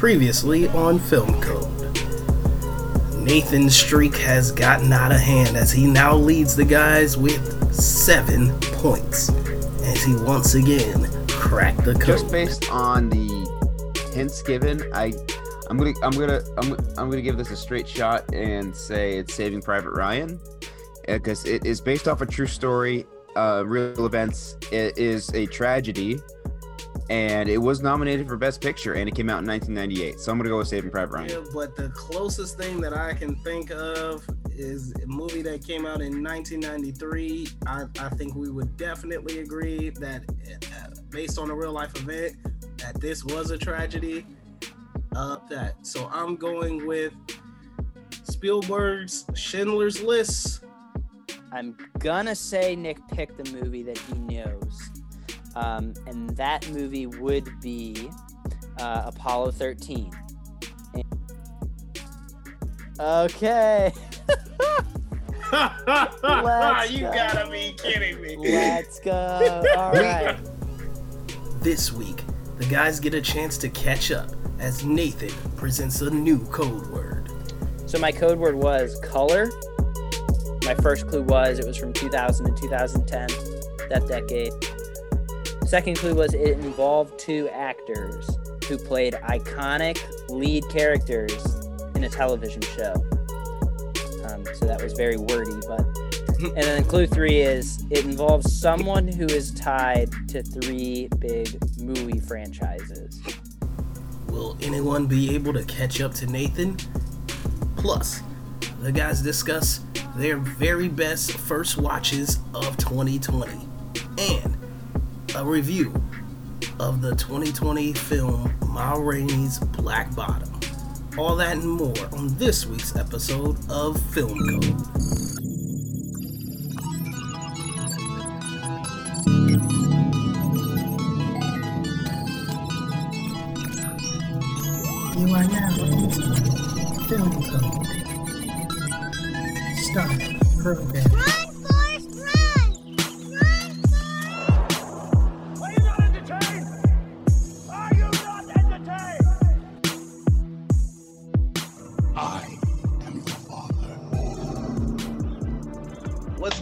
Previously on Film Code. Nathan's streak has gotten out of hand as he now leads the guys with seven points. As he once again cracked the code. Just based on the hints given, I I'm gonna I'm gonna I'm, I'm gonna give this a straight shot and say it's Saving Private Ryan because it is based off a true story, uh, real events. It is a tragedy, and it was nominated for Best Picture, and it came out in 1998. So I'm gonna go with Saving Private Ryan. Yeah, but the closest thing that I can think of is a movie that came out in 1993. I, I think we would definitely agree that, uh, based on a real life event, that this was a tragedy. Uh, that so I'm going with Spielberg's Schindler's List. I'm gonna say Nick picked the movie that he knows, um, and that movie would be uh, Apollo 13. Okay. Let's you go. gotta be kidding me. Let's go. All right. This week, the guys get a chance to catch up as Nathan presents a new code word. So my code word was color. My first clue was it was from 2000 to 2010, that decade. Second clue was it involved two actors who played iconic lead characters in a television show. Um, so that was very wordy, but. And then clue three is it involves someone who is tied to three big movie franchises. Will anyone be able to catch up to Nathan? Plus, the guys discuss their very best first watches of 2020 and a review of the 2020 film Ma Rainey's Black Bottom. All that and more on this week's episode of Film Code. You are now Film Code. Start program.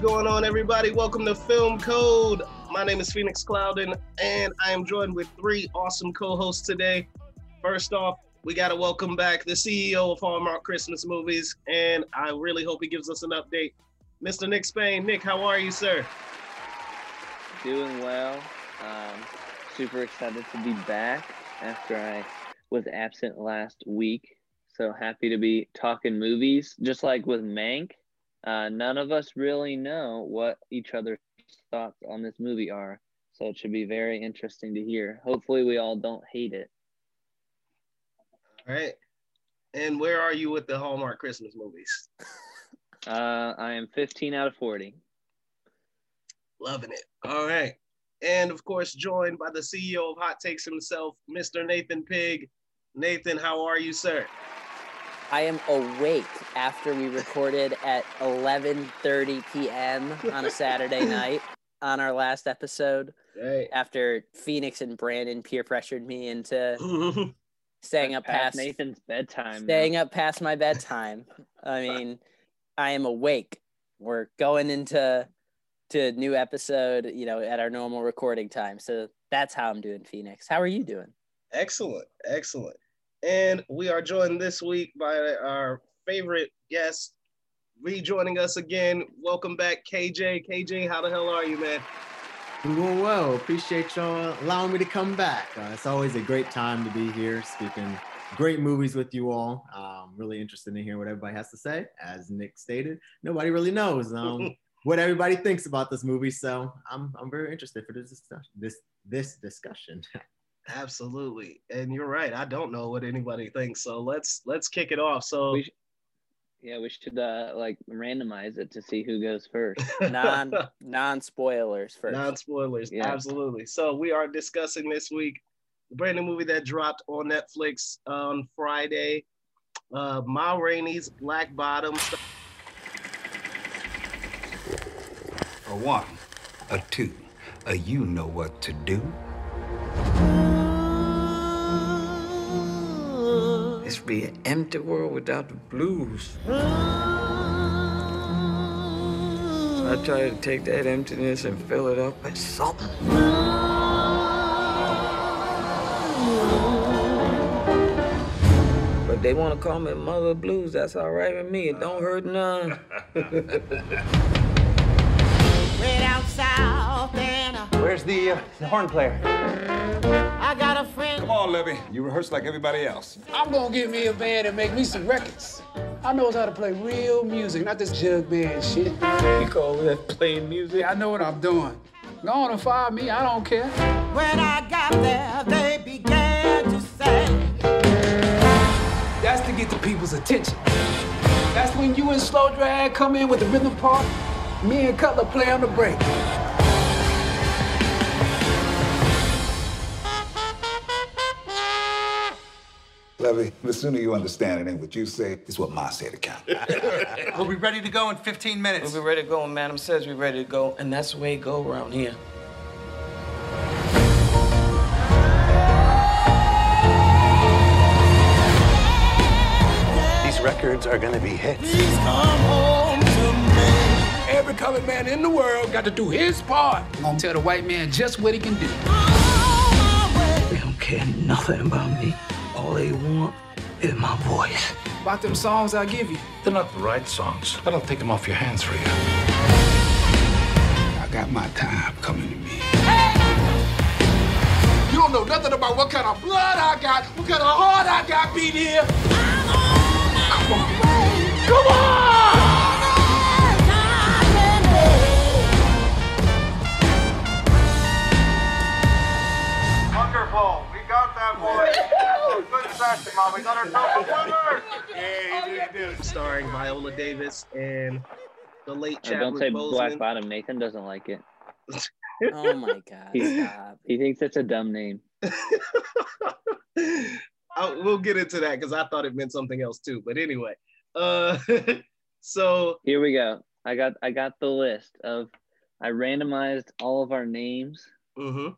Going on, everybody? Welcome to Film Code. My name is Phoenix Clouden, and I am joined with three awesome co-hosts today. First off, we got to welcome back the CEO of Hallmark Christmas Movies, and I really hope he gives us an update. Mr. Nick Spain. Nick, how are you, sir? Doing well. Um, super excited to be back after I was absent last week. So happy to be talking movies. Just like with Mank, uh, none of us really know what each other's thoughts on this movie are. So it should be very interesting to hear. Hopefully, we all don't hate it. All right. And where are you with the Hallmark Christmas movies? Uh, I am 15 out of 40. Loving it. All right. And of course, joined by the CEO of Hot Takes himself, Mr. Nathan Pig. Nathan, how are you, sir? I am awake after we recorded at 11:30 p.m. on a Saturday night on our last episode. Hey. After Phoenix and Brandon peer pressured me into staying up Past past Nathan's bedtime. now. staying up past my bedtime. I mean, I am awake. We're going into to a new episode, you know, at our normal recording time. So that's how I'm doing, Phoenix. How are you doing? Excellent, excellent. And we are joined this week by our favorite guest, rejoining us again. Welcome back, KJ. KJ, how the hell are you, man? I'm doing well. Appreciate y'all allowing me to come back. Uh, it's always a great time to be here speaking great movies with you all. Um, really interested in hearing what everybody has to say. As Nick stated, nobody really knows um, what everybody thinks about this movie, so I'm I'm very interested for this discussion. This this discussion. Absolutely. And you're right. I don't know what anybody thinks. So let's let's kick it off. So We sh- yeah, we should uh, like randomize it to see who goes first. Non non spoilers first. non spoilers. Yeah. Absolutely. So we are discussing this week the brand new movie that dropped on Netflix on Friday. Uh Ma Rainey's Black Bottom. A one, a two, a you know what to do. It's be an empty world without the blues. I try to take that emptiness and fill it up with something. But they want to call me Mother Blues. That's all right with me. It don't hurt none. Way down south and uh, Where's the, uh, the horn player? I got a friend. Come on, Levee. You rehearse like everybody else. I'm gonna get me a band and make me some records. I knows how to play real music, not this jug band shit. You call that playing music? I know what I'm doing. Go on and fire me, I don't care. When I got there, they began to say, That's to get the people's attention. That's when you and Slow Drag come in with the rhythm part. Me and Cutler play on the break. Levee, the sooner you understand it ain't what you say, it's what Ma said to count. We'll be ready to go in 15 minutes. We'll be ready to go and Madam says we're ready to go, and that's the way it go around here. These records are gonna be hits. Every colored man in the world got to do his part. I'm gonna tell the white man just what he can do. They don't care nothing about me. All they want is my voice. About them songs I give you. They're not the right songs. I don't take them off your hands for you. I got my time coming to me. You don't know nothing about what kind of blood I got, what kind of heart I got beat here. Come on. Come on! Wonderful. We got that boy. Good session, Mom. We got ourselves a winner. Starring Viola Davis and the late Oh, don't say Boseman. Black Bottom. Nathan doesn't like it. Oh my god. He, Stop. he thinks it's a dumb name. I, we'll get into that because I thought it meant something else too. But anyway, uh, so Here we go. I got I got the list of I randomized all of our names. mhm.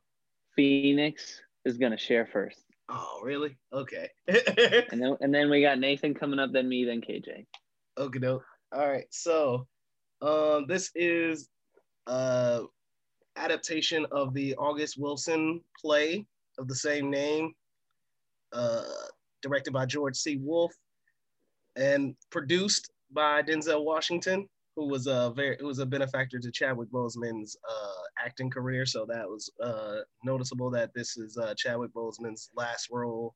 Phoenix is gonna share first. oh really? Okay. And then and then we got Nathan coming up, then me, then KJ. Okay, doke. All right. So, um, this is uh adaptation of the August Wilson play of the same name, uh, directed by George C. Wolfe, and produced by Denzel Washington, who was a very who was a benefactor to Chadwick Boseman's uh, acting career. So that was uh, noticeable that this is uh, Chadwick Boseman's last role,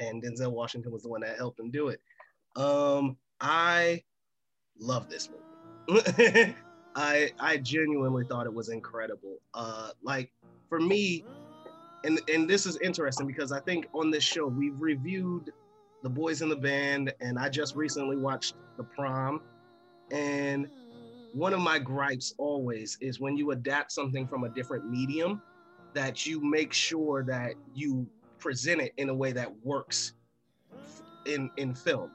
and Denzel Washington was the one that helped him do it. Um, I love this movie. I I genuinely thought it was incredible. Uh, like for me, and and this is interesting because I think on this show we've reviewed the boys in the band, and I just recently watched the prom, and one of my gripes always is when you adapt something from a different medium, that you make sure that you present it in a way that works in in film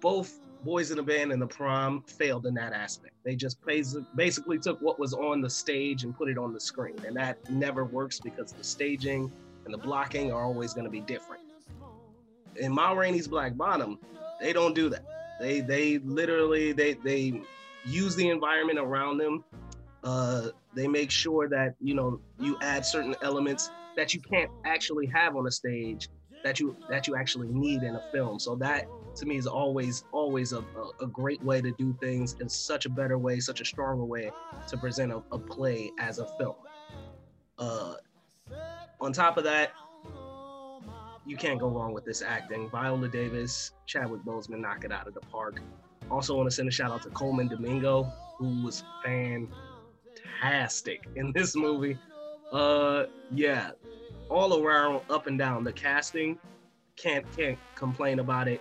both boys in the band and the prom failed in that aspect. They just basically took what was on the stage and put it on the screen, and that never works because the staging and the blocking are always going to be different. In Ma Rainey's Black Bottom, they don't do that. They they literally they they use the environment around them. Uh, they make sure that you know you add certain elements that you can't actually have on a stage that you that you actually need in a film. So that to me is always always a, a, great way to do things. It's such a better way, such a stronger way to present a, a play as a film. Uh, on top of that, you can't go wrong with this acting. Viola Davis, Chadwick Boseman knock it out of the park. Also want to send a shout out to Colman Domingo, who was fantastic in this movie. Uh, yeah, all around, up and down. The casting, can't can't complain about it.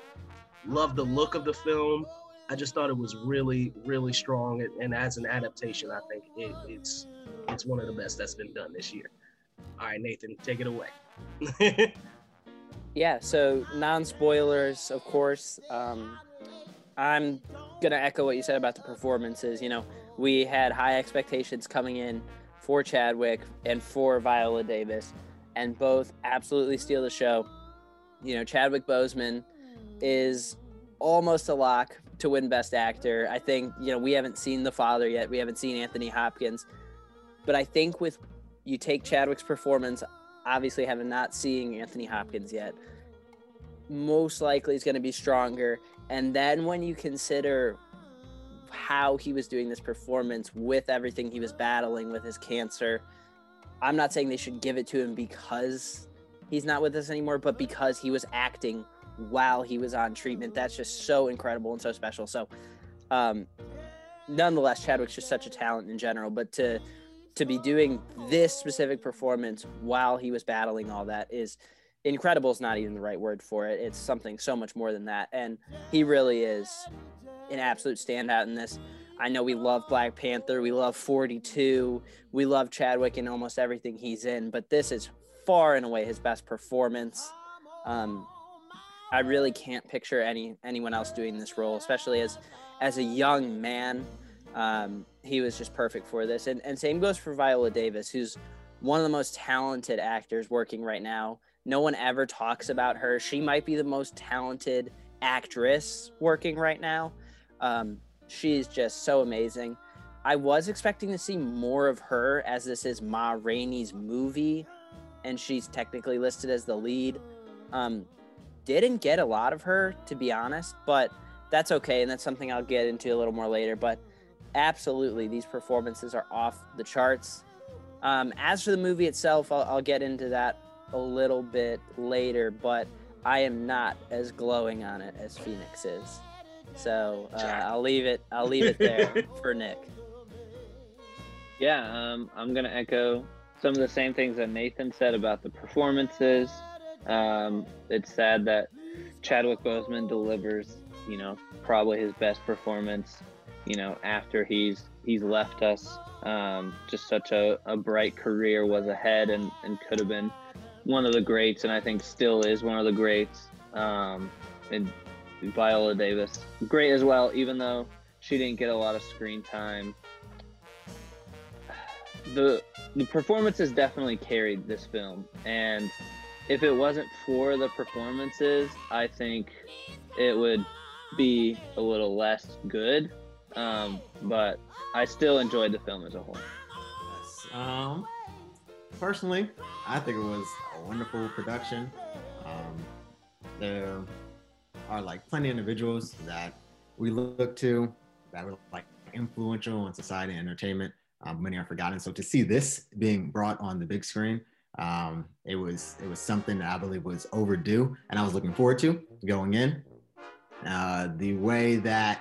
Love the look of the film. I just thought it was really really strong, and, as an adaptation, I think it, it's it's one of the best that's been done this year. All right, Nathan, take it away. Yeah, so non spoilers, of course. Um, I'm to echo what you said about the performances. You know, we had high expectations coming in for Chadwick and for Viola Davis, and both absolutely steal the show. you know, Chadwick Boseman is almost a lock to win Best Actor. I think, you know, we haven't seen The Father yet. We haven't seen Anthony Hopkins. But I think with you take Chadwick's performance, obviously having not seeing Anthony Hopkins yet, most likely is going to be stronger. And then when you consider how he was doing this performance with everything he was battling with his cancer, I'm not saying they should give it to him because he's not with us anymore, but because he was acting while he was on treatment. That's just so incredible and so special. So, um, nonetheless, Chadwick's just such a talent in general. But to to be doing this specific performance while he was battling all that is incredible. Is not even the right word for it. It's something so much more than that, and he really is an absolute standout in this. I know we love Black Panther, we love 42, we love Chadwick and almost everything he's in, but this is far and away his best performance. Um, I really can't picture any anyone else doing this role, especially as as a young man. Um, he was just perfect for this, and and same goes for Viola Davis, who's one of the most talented actors working right now. No one ever talks about her. She might be the most talented actress working right now. Um, she's just so amazing. I was expecting to see more of her as this is Ma Rainey's movie, and she's technically listed as the lead. Um, didn't get a lot of her, to be honest, but that's okay, and that's something I'll get into a little more later. But absolutely, these performances are off the charts. Um, as for the movie itself, I'll, I'll get into that a little bit later, but I am not as glowing on it as Phoenix is. So uh, I'll leave it. I'll leave it there for Nick. Yeah, um, I'm gonna echo some of the same things that Nathan said about the performances. Um, it's sad that Chadwick Boseman delivers, you know, probably his best performance, you know, after he's he's left us. Um, just such a, a bright career was ahead and, and could have been one of the greats, and I think still is one of the greats. Um, and Viola Davis, great as well, even though she didn't get a lot of screen time. The the performances definitely carried this film, and if it wasn't for the performances, I think it would be a little less good. Um, but I still enjoyed the film as a whole. Um, personally, I think it was wonderful production. Um, there are like plenty of individuals that we look to that were like influential in society and entertainment. Um, many are forgotten. So to see this being brought on the big screen, um, it was it was something that I believe was overdue, and I was looking forward to going in. Uh, the way that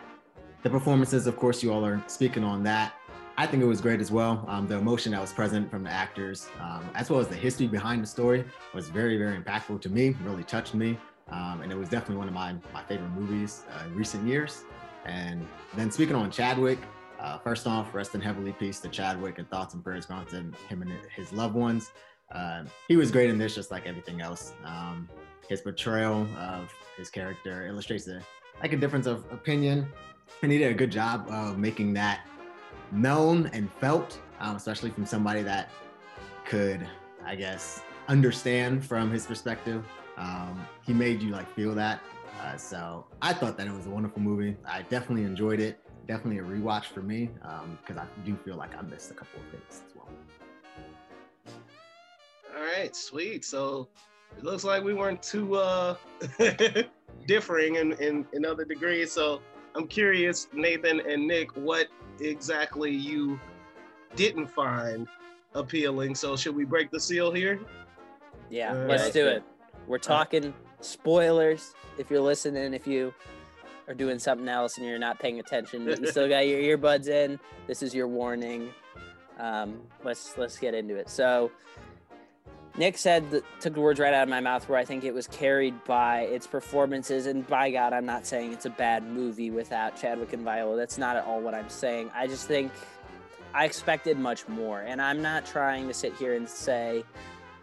the performances, of course, you all are speaking on that. I think it was great as well. Um, the emotion that was present from the actors, um, as well as the history behind the story, was very, very impactful to me. Really touched me, um, and it was definitely one of my my favorite movies uh, in recent years. And then speaking on Chadwick, uh, first off, rest in heavenly peace to Chadwick, and thoughts and prayers going to him and his loved ones. Uh, he was great in this, just like everything else. Um, his portrayal of his character illustrates a, like a difference of opinion, and he did a good job of making that known and felt, um, especially from somebody that could, I guess, understand from his perspective. Um, he made you like feel that. Uh, so I thought that it was a wonderful movie. I definitely enjoyed it. Definitely a rewatch for me because I do feel like I missed a couple of things as well. All right, sweet. So it looks like we weren't too uh, differing in, in, in other degrees. So I'm curious, Nathan and Nick, what exactly you didn't find appealing. So should we break the seal here? Yeah, All let's do it. We're talking spoilers. If you're listening, if you are doing something else and you're not paying attention, but you still got your earbuds in, this is your warning. Um, let's let's get into it. So, Nick said took the words right out of my mouth where I think it was carried by its performances. And by God, I'm not saying it's a bad movie without Chadwick and Viola. That's not at all what I'm saying. I just think I expected much more. And I'm not trying to sit here and say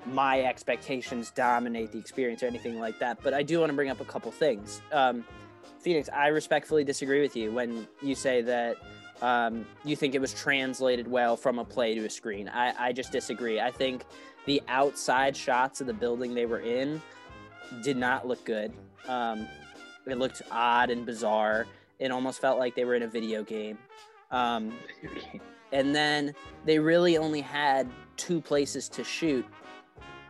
my expectations dominate the experience or anything like that. But I do want to bring up a couple things. Um, Phoenix, I respectfully disagree with you when you say that um, you think it was translated well from a play to a screen. I, I just disagree. I think the outside shots of the building they were in did not look good. Um, it looked odd and bizarre. It almost felt like they were in a video game. Um, and then they really only had two places to shoot.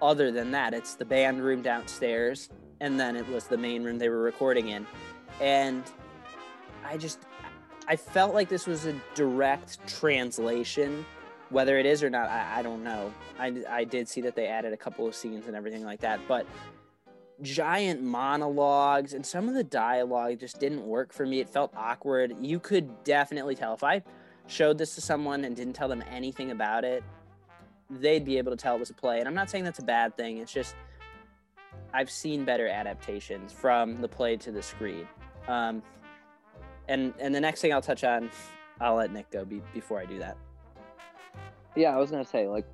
Other than that, it's the band room downstairs, and then it was the main room they were recording in. And I just, I felt like this was a direct translation. Whether it is or not, I, I don't know. I, I did see that they added a couple of scenes and everything like that, but giant monologues and some of the dialogue just didn't work for me. It felt awkward. You could definitely tell if I showed this to someone and didn't tell them anything about it, they'd be able to tell it was a play. And I'm not saying that's a bad thing. It's just I've seen better adaptations from the play to the screen. Um, and and the next thing I'll touch on, I'll let Nick go be, before I do that. Yeah, I was gonna say like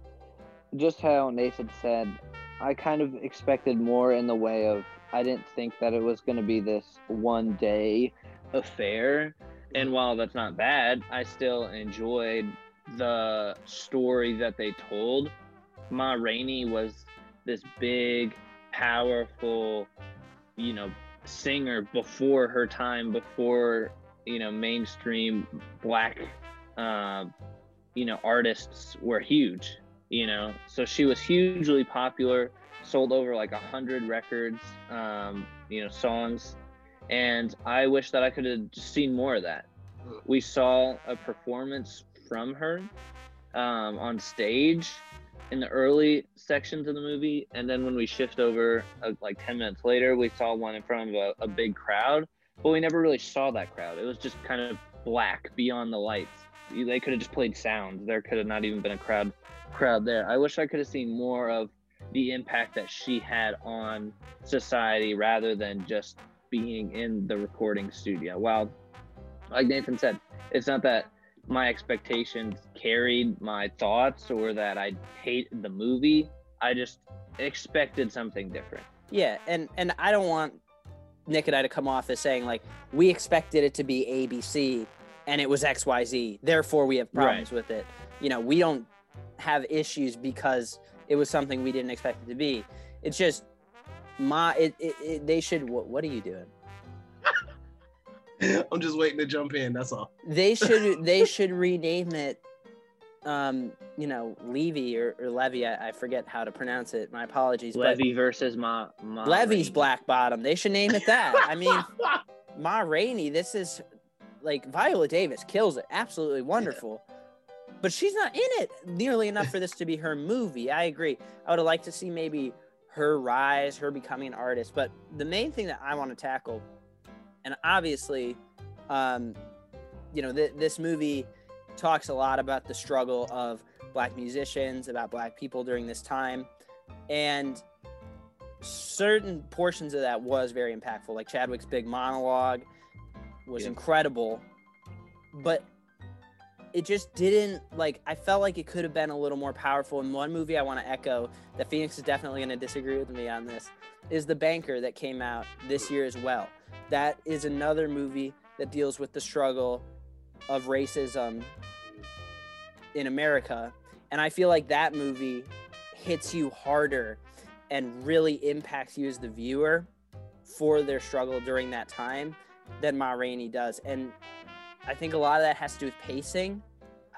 just how Nathan said, I kind of expected more in the way of I didn't think that it was gonna be this one day affair. And while that's not bad, I still enjoyed the story that they told. Ma Rainey was this big, powerful, you know, singer before her time, before you know mainstream black, uh, you know, artists were huge. You know, so she was hugely popular, sold over like a hundred records, um, you know, songs, and I wish that I could have seen more of that. We saw a performance from her um, on stage in the early sections of the movie, and then when we shift over, uh, like ten minutes later, we saw one in front of a, a big crowd, but we never really saw that crowd. It was just kind of black beyond the lights. They could have just played sounds. There could have not even been a crowd crowd there. I wish I could have seen more of the impact that she had on society rather than just being in the recording studio. While, like Nathan said, it's not that my expectations carried my thoughts or that I hate the movie. I just expected something different. Yeah, and and I don't want Nick and I to come off as saying like we expected it to be ABC and it was XYZ. Therefore, we have problems with it. You know, we don't have issues because it was something we didn't expect it to be. It's just my it, it, it they should what, what are you doing? I'm just waiting to jump in. That's all. They should they should rename it um you know Levy or, or Levy I, I forget how to pronounce it my apologies but- Levee versus Ma. Ma Levee's Rainey. Black Bottom. They should name it that. I mean, Ma Rainey, this is like Viola Davis kills it. Absolutely wonderful. But she's not in it nearly enough for this to be her movie. I agree. I would have liked to see maybe her rise, her becoming an artist. But the main thing that I want to tackle, and obviously, um, you know, th- this movie talks a lot about the struggle of black musicians, about black people during this time. And certain portions of that was very impactful. Like Chadwick's big monologue was Yeah. incredible, but it just didn't like. I felt like it could have been a little more powerful. In one movie, I want to echo that Phoenix is definitely going to disagree with me on this. Is the Banker that came out this year as well? That is another movie that deals with the struggle of racism in America, and I feel like that movie hits you harder and really impacts you as the viewer for their struggle during that time than Ma Rainey does. And I think a lot of that has to do with pacing.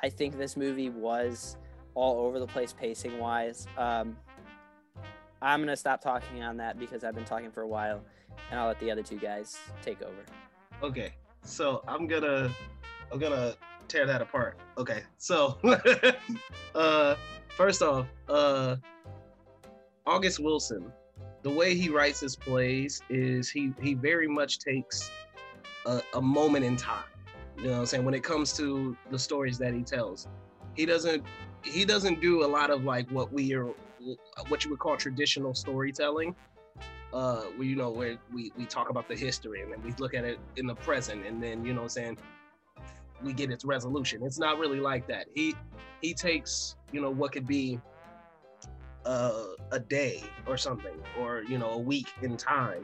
I think this movie was all over the place pacing wise. Um, I'm gonna stop talking on that because I've been talking for a while, and I'll let the other two guys take over. Okay, so I'm gonna I'm gonna tear that apart. Okay, so uh, first off, uh, August Wilson, the way he writes his plays is he he very much takes a, a moment in time. You know what I'm saying? When it comes to the stories that he tells, he doesn't he doesn't do a lot of like what we are what you would call traditional storytelling uh where you know where we we talk about the history and then we look at it in the present and then you know what I'm saying we get its resolution it's not really like that he he takes you know what could be uh, a day or something or you know a week in time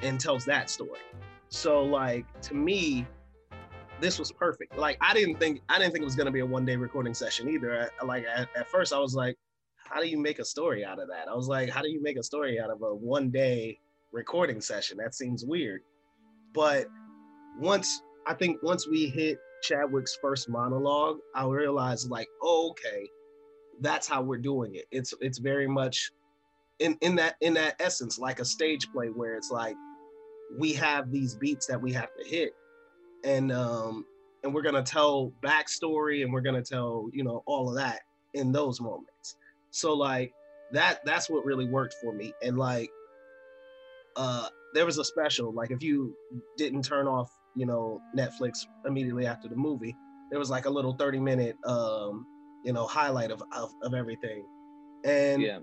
and tells that story so like to me this was perfect like i didn't think i didn't think it was to be a one day recording session either I, like at, at first i was like how do you make a story out of that i was like how do you make a story out of a one day recording session. That seems weird. But once I think once we hit Chadwick's first monologue, I realized like, oh, okay, that's how we're doing it. It's it's very much in in that in that essence like a stage play where it's like we have these beats that we have to hit. And um and we're gonna tell backstory and we're gonna tell you know all of that in those moments. So like that that's what really worked for me. And like uh there was a special like if you didn't turn off you know netflix immediately after the movie there was like a little 30 minute um you know highlight of of, of everything. And Yeah.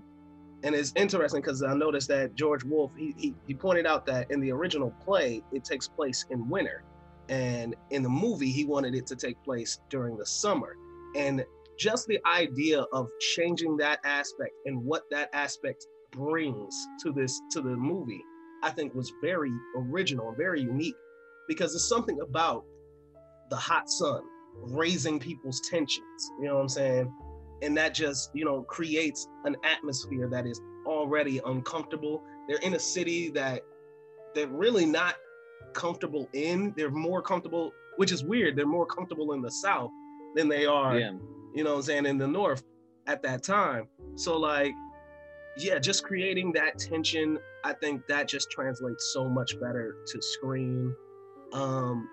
And it's interesting because I noticed that George Wolfe he, he he pointed out that in the original play it takes place in winter, and in the movie he wanted it to take place during the summer, and just the idea of changing that aspect and what that aspect brings to this to the movie, I think was very original and very unique because it's something about the hot sun raising people's tensions. You know what I'm saying? And that just you know creates an atmosphere that is already uncomfortable. They're in a city that they're really not comfortable in. They're more comfortable which is weird. They're more comfortable in the south than they are Yeah. you know what i'm saying in the north at that time. So like yeah just creating that tension i think that just translates so much better to screen. Um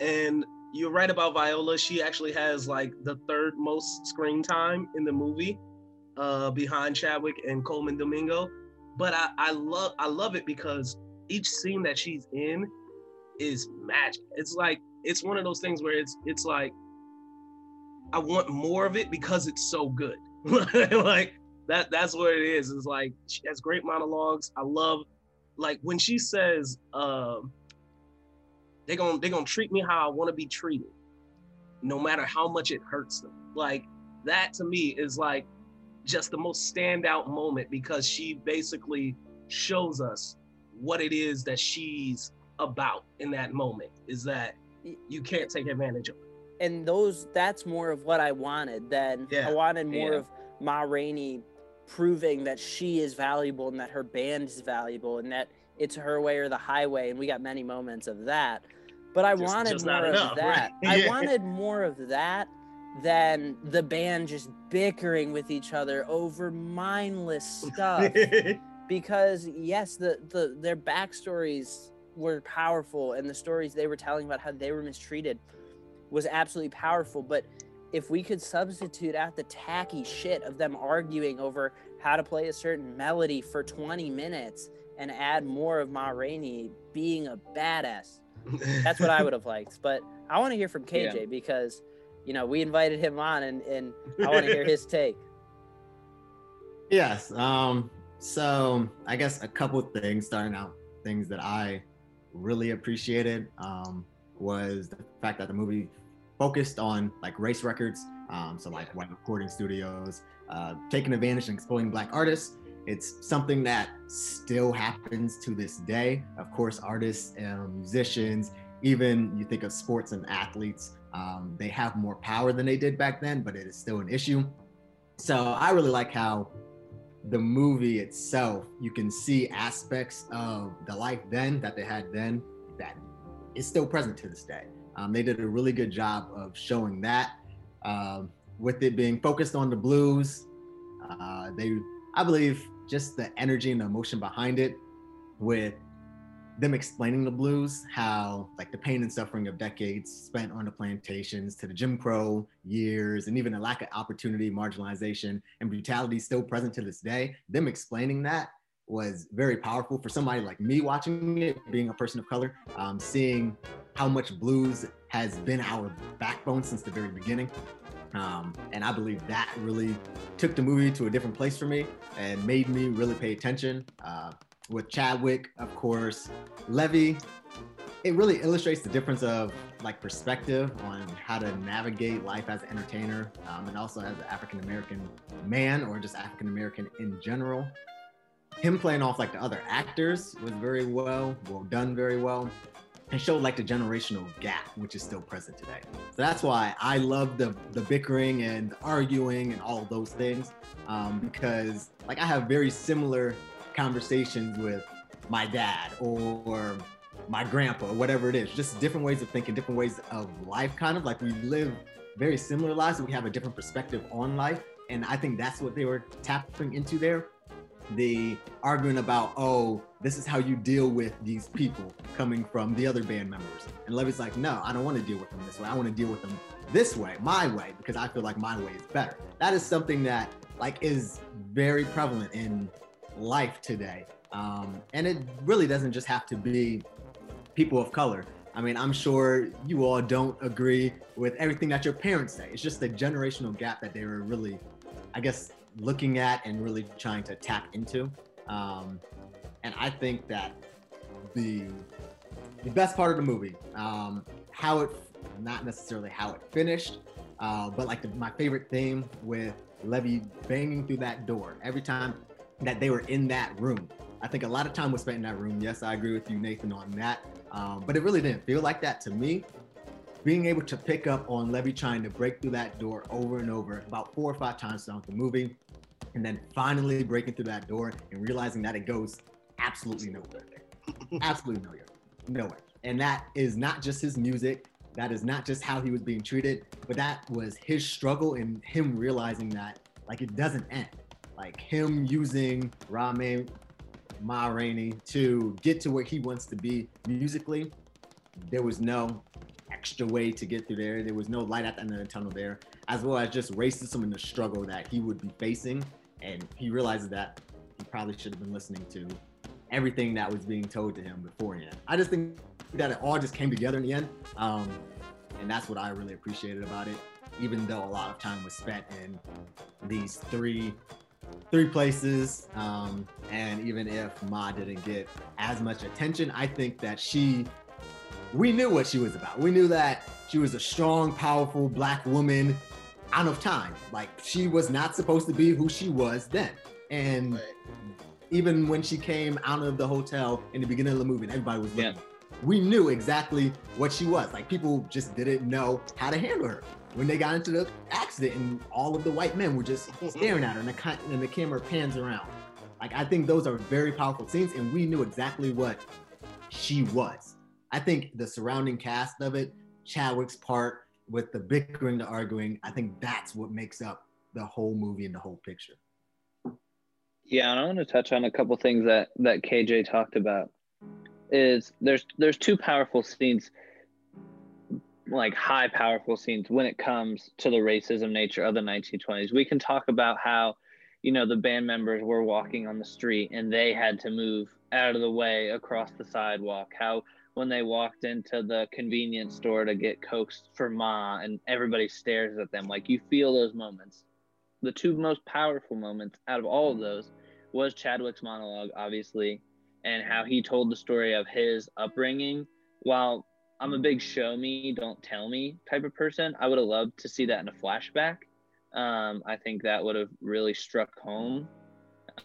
and you're right about Viola. She actually has like the third most screen time in the movie, uh, behind Chadwick and Colman Domingo. But I, I love I love it because each scene that she's in is magic. It's like it's one of those things where it's it's like I want more of it because it's so good. like that that's what it is. It's like she has great monologues. I love like when she says um they're gonna they're gonna treat me how I want to be treated, no matter how much it hurts them. Like that to me is like just the most standout moment because she basically shows us what it is that she's about in that moment. Is that you can't take advantage of. it. and those that's more of what I wanted than Yeah, I wanted more yeah. of Ma Rainey proving that she is valuable and that her band is valuable and that it's her way or the highway and we got many moments of that. But I Just- wanted just more not of that. right? I wanted more of that than the band just bickering with each other over mindless stuff because yes the, the their backstories were powerful and the stories they were telling about how they were mistreated was absolutely powerful but if we could substitute out the tacky shit of them arguing over how to play a certain melody for 20 minutes and add more of Ma Rainey being a badass that's what I would have liked but I want to hear from KJ Yeah. because you know we invited him on and, and I want to hear his take Yes. Um, so I guess a couple things starting out, things that I really appreciated um, was the fact that the movie focused on like race records. Um, so like white recording studios, uh, taking advantage and exploiting black artists. It's something that still happens to this day. Of course, artists and musicians, even you think of sports and athletes, um, they have more power than they did back then, but it is still an issue. So I really like how the movie itself, you can see aspects of the life then that they had then that is still present to this day. Um, they did a really good job of showing that. Um, with it being focused on the blues, uh, they, I believe, just the energy and the emotion behind it, with them explaining the blues, how like the pain and suffering of decades spent on the plantations to the Jim Crow years, and even the lack of opportunity, marginalization, and brutality still present to this day. Them explaining that was very powerful for somebody like me watching it, being a person of color, um, seeing how much blues has been our backbone since the very beginning. Um, and I believe that really took the movie to a different place for me and made me really pay attention. Uh, with Chadwick, of course, Levee, it really illustrates the difference of like perspective on how to navigate life as an entertainer um, and also as an African American man or just African American in general. Him playing off like the other actors was very well, well done very well, and showed like the generational gap, which is still present today. So that's why I love the the bickering and the arguing and all those things, um, because like I have very similar conversations with my dad or my grandpa or whatever it is. Just different ways of thinking, different ways of life, kind of like we live very similar lives, but we have a different perspective on life. And I think that's what they were tapping into there. The arguing about, oh, this is how you deal with these people coming from the other band members. And Levee's like, no, I don't want to deal with them this way. I want to deal with them this way, my way, because I feel like my way is better. That is something that like is very prevalent in life today. Um, and it really doesn't just have to be people of color. I mean, I'm sure you all don't agree with everything that your parents say. It's just the generational gap that they were really, I guess, looking at and really trying to tap into. Um, and I think that the the best part of the movie, um, how it, not necessarily how it finished, uh, but like the, my favorite theme with Levee banging through that door every time that they were in that room. I think a lot of time was spent in that room. Yes, I agree with you, Nathan, on that. Um, but it really didn't feel like that to me. Being able to pick up on Levee trying to break through that door over and over, about four or five times throughout the movie, and then finally breaking through that door and realizing that it goes absolutely nowhere there. absolutely nowhere. Nowhere. And that is not just his music. That is not just how he was being treated, but that was his struggle and him realizing that like it doesn't end. Like him using Rame Ma Rainey to get to where he wants to be musically. There was no extra way to get through there. There was no light at the end of the tunnel there, as well as just racism and the struggle that he would be facing. And he realizes that he probably should have been listening to everything that was being told to him beforehand. I just think that it all just came together in the end. Um, and that's what I really appreciated about it, even though a lot of time was spent in these three three places. Um, and even if Ma didn't get as much attention, I think that she, we knew what she was about. We knew that she was a strong, powerful black woman out of time. Like she was not supposed to be who she was then. And even when she came out of the hotel in the beginning of the movie and everybody was looking, we knew exactly what she was. Like people just didn't know how to handle her when they got into the accident and all of the white men were just mm-hmm. staring at her and the, and the camera pans around. Like I think those are very powerful scenes and we knew exactly what she was. I think the surrounding cast of it, Chadwick's part with the bickering, the arguing, I think that's what makes up the whole movie and the whole picture. Yeah, and I want to touch on a couple things that that KJ talked about. Is there's there's two powerful scenes like high powerful scenes when it comes to the racism nature of the 1920s. We can talk about how, you know, the band members were walking on the street and they had to move out of the way across the sidewalk. How when they walked into the convenience store to get cokes for Ma and everybody stares at them like you feel those moments. The two most powerful moments out of all of those was Chadwick's monologue obviously and how he told the story of his upbringing while I'm a big show me, don't tell me type of person. I would have loved to see that in a flashback. Um, I think that would have really struck home.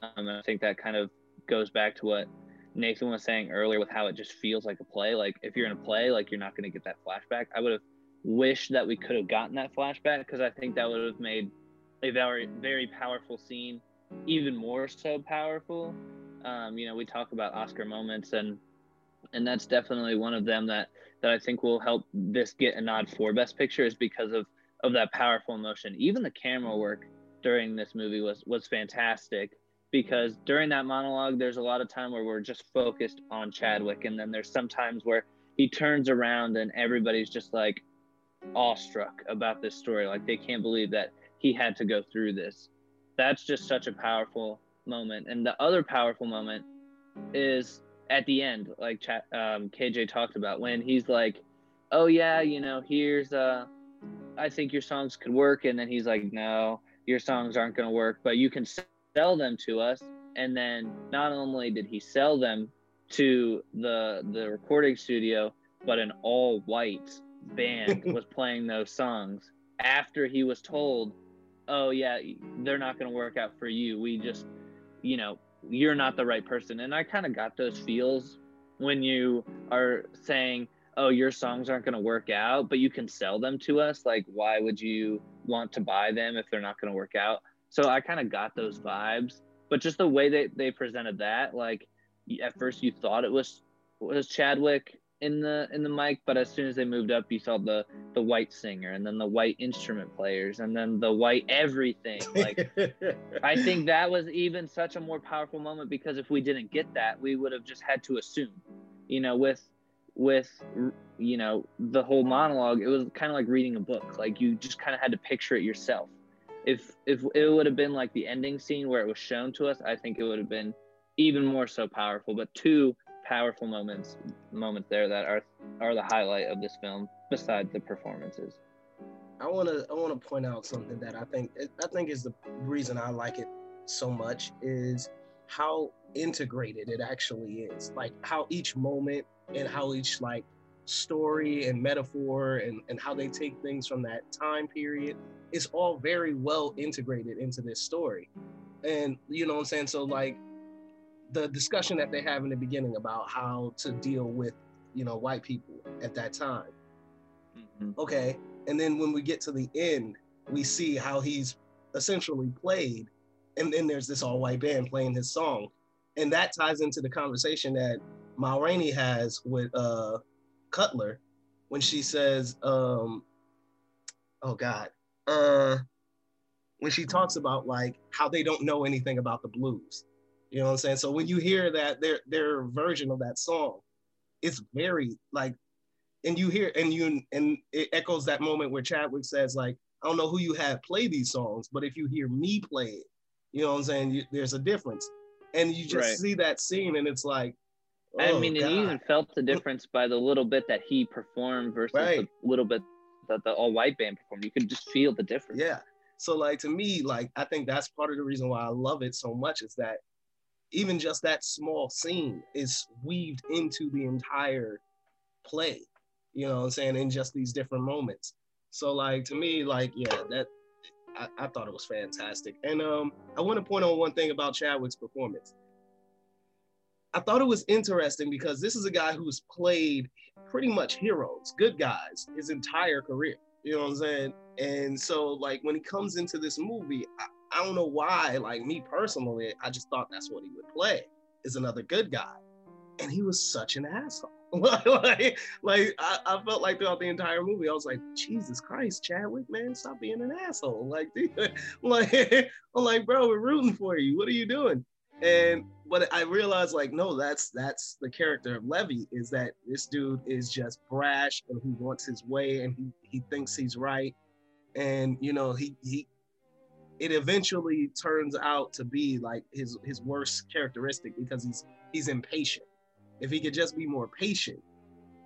Um, I think that kind of goes back to what Nathan was saying earlier with how it just feels like a play. Like if you're in a play, like you're not going to get that flashback. I would have wished that we could have gotten that flashback because I think that would have made a very, very powerful scene even more so powerful. Um, you know, we talk about Oscar moments and and that's definitely one of them that that I think will help this get a nod for Best Picture is because of of that powerful emotion. Even the camera work during this movie was was fantastic because during that monologue, there's a lot of time where we're just focused on Chadwick, and then there's some times where he turns around and everybody's just like awestruck about this story, like they can't believe that he had to go through this. That's just such a powerful moment. And the other powerful moment is at the end, like um, KJ talked about, when he's like, "Oh yeah, you know, here's uh, I think your songs could work," and then he's like, "No, your songs aren't going to work, but you can sell them to us." And then not only did he sell them to the the recording studio, but an all white band was playing those songs after he was told, "Oh yeah, they're not going to work out for you. We just, you know, you're not the right person. And I kind of got those feels when you are saying, oh, your songs aren't going to work out, but you can sell them to us. Like, why would you want to buy them if they're not going to work out? So I kind of got those vibes. But just the way that they presented that, like, at first you thought it was was Chadwick in the in the mic, but as soon as they moved up, you saw the the white singer and then the white instrument players and then the white everything. Like I think that was even such a more powerful moment because if we didn't get that, we would have just had to assume, you know, with with you know the whole monologue, it was kind of like reading a book. Like you just kind of had to picture it yourself. If if it would have been like the ending scene where it was shown to us, I think it would have been even more so powerful. But two powerful moments moments there that are are the highlight of this film besides the performances. I want to I want to point out something that I think I think is the reason I like it so much is how integrated it actually is. Like how each moment and how each like story and metaphor and and how they take things from that time period is all very well integrated into this story. And you know what I'm saying? So like the discussion that they have in the beginning about how to deal with, you know, white people at that time. Okay. And then when we get to the end, we see how he's essentially played. And then there's this all white band playing his song. And that ties into the conversation that Ma Rainey has with uh, Cutler when she says, um, oh God, uh, when she talks about like how they don't know anything about the blues. You know what I'm saying? So when you hear mm-hmm. that their their version of that song, it's very like and you hear and you and it echoes that moment where Chadwick says like I don't know who you had play these songs, but if you hear me play it, you know what I'm saying? You, there's a difference, and you just Right. see that scene, and it's like, I oh, mean, and you even felt the difference by the little bit that he performed versus Right. the little bit that the all white band performed. You could just feel the difference. Yeah. So like to me, like I think that's part of the reason why I love it so much is that even just that small scene is weaved into the entire play. You know what I'm saying? In just these different moments. So like to me, like, yeah, that I, I thought it was fantastic. And um I want to point on one thing about Chadwick's performance. I thought it was interesting because this is a guy who's played pretty much heroes, good guys, his entire career. You know what I'm saying? And so, like, when he comes into this movie, I, I don't know why, like, me personally, I just thought that's what he would play is another good guy. And he was such an asshole. like, like I, I felt like throughout the entire movie, I was like, Jesus Christ, Chadwick, man, stop being an asshole. Like, dude, like, I'm like, bro, we're rooting for you. What are you doing? And but I realized like no, that's that's the character of Levee is that this dude is just brash and he wants his way and he he thinks he's right. And you know, he he it eventually turns out to be like his his worst characteristic because he's he's impatient. If he could just be more patient,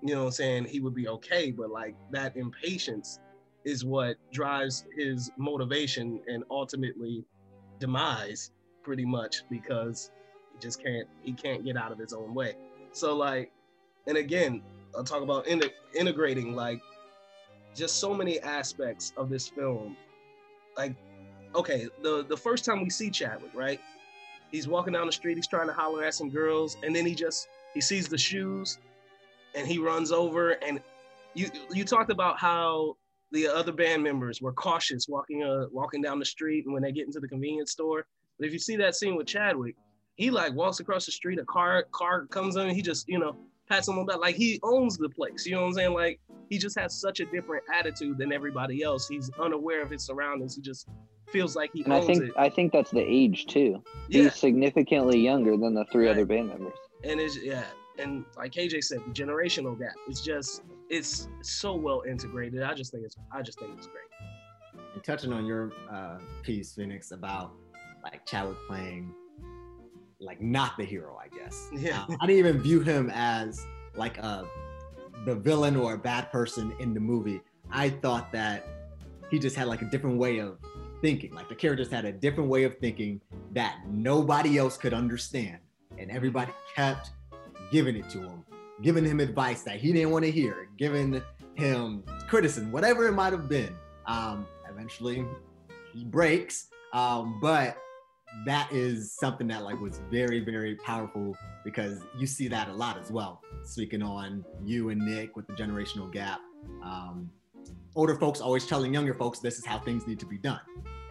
you know what I'm saying, he would be okay. But like that impatience is what drives his motivation and ultimately demise pretty much because he just can't he can't get out of his own way so like and again i'll talk about in- integrating like just so many aspects of this film like okay the the first time we see chadwick right? He's walking down the street he's trying to holler at some girls and then he just he sees the shoes and he runs over and you you talked about how the other band members were cautious walking uh walking down the street and when they get into the convenience store. But if you see that scene with Chadwick, he like walks across the street, a car car comes in, he just, you know, pats him on the back. Like he owns the place. You know what I'm saying? Like he just has such a different attitude than everybody else. He's unaware of his surroundings. He just feels like he And I think it. I think that's the age too. Yeah. He's significantly younger than the three other band members. And it's yeah, and like KJ said, the generational gap. It's just it's so well integrated. I just think it's I just think it's great. And touching on your uh, piece, Phoenix, about like Chadwick playing like not the hero, I guess. Yeah. Uh, I didn't even view him as like a the villain or a bad person in the movie. I thought that he just had like a different way of thinking. Like the characters had a different way of thinking that nobody else could understand, and everybody kept giving it to him, giving him advice that he didn't want to hear, giving him criticism, whatever it might have been. Um, eventually, he breaks, um, but that is something that like was very very powerful because you see that a lot as well speaking on you and nick with the generational gap um, older folks always telling younger folks this is how things need to be done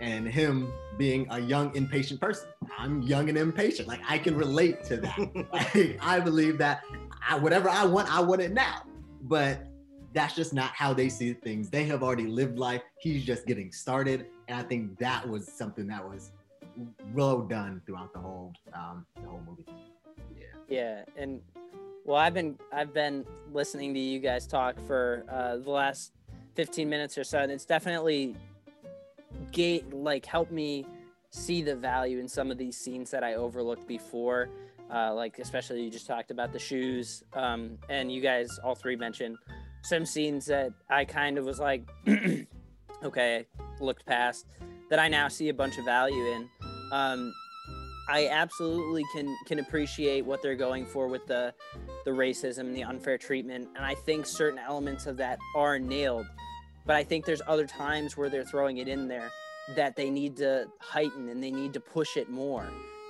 and him being a young impatient person. I'm young and impatient. Like I can relate to that. like, I believe that I, whatever I want, I want it now. But that's just not how they see things. They have already lived life. He's just getting started, and I think that was something that was well done throughout the whole um, the whole movie. Yeah, Yeah, and well, I've been I've been listening to you guys talk for uh, the last 15 minutes or so, and it's definitely gate like helped me see the value in some of these scenes that I overlooked before. Uh, like especially you just talked about the shoes, um, and you guys all three mentioned some scenes that I kind of was like, okay, looked past that I now see a bunch of value in. Um, I absolutely can can appreciate what they're going for with the the racism, and the unfair treatment, and I think certain elements of that are nailed. But I think there's other times where they're throwing it in there that they need to heighten and they need to push it more.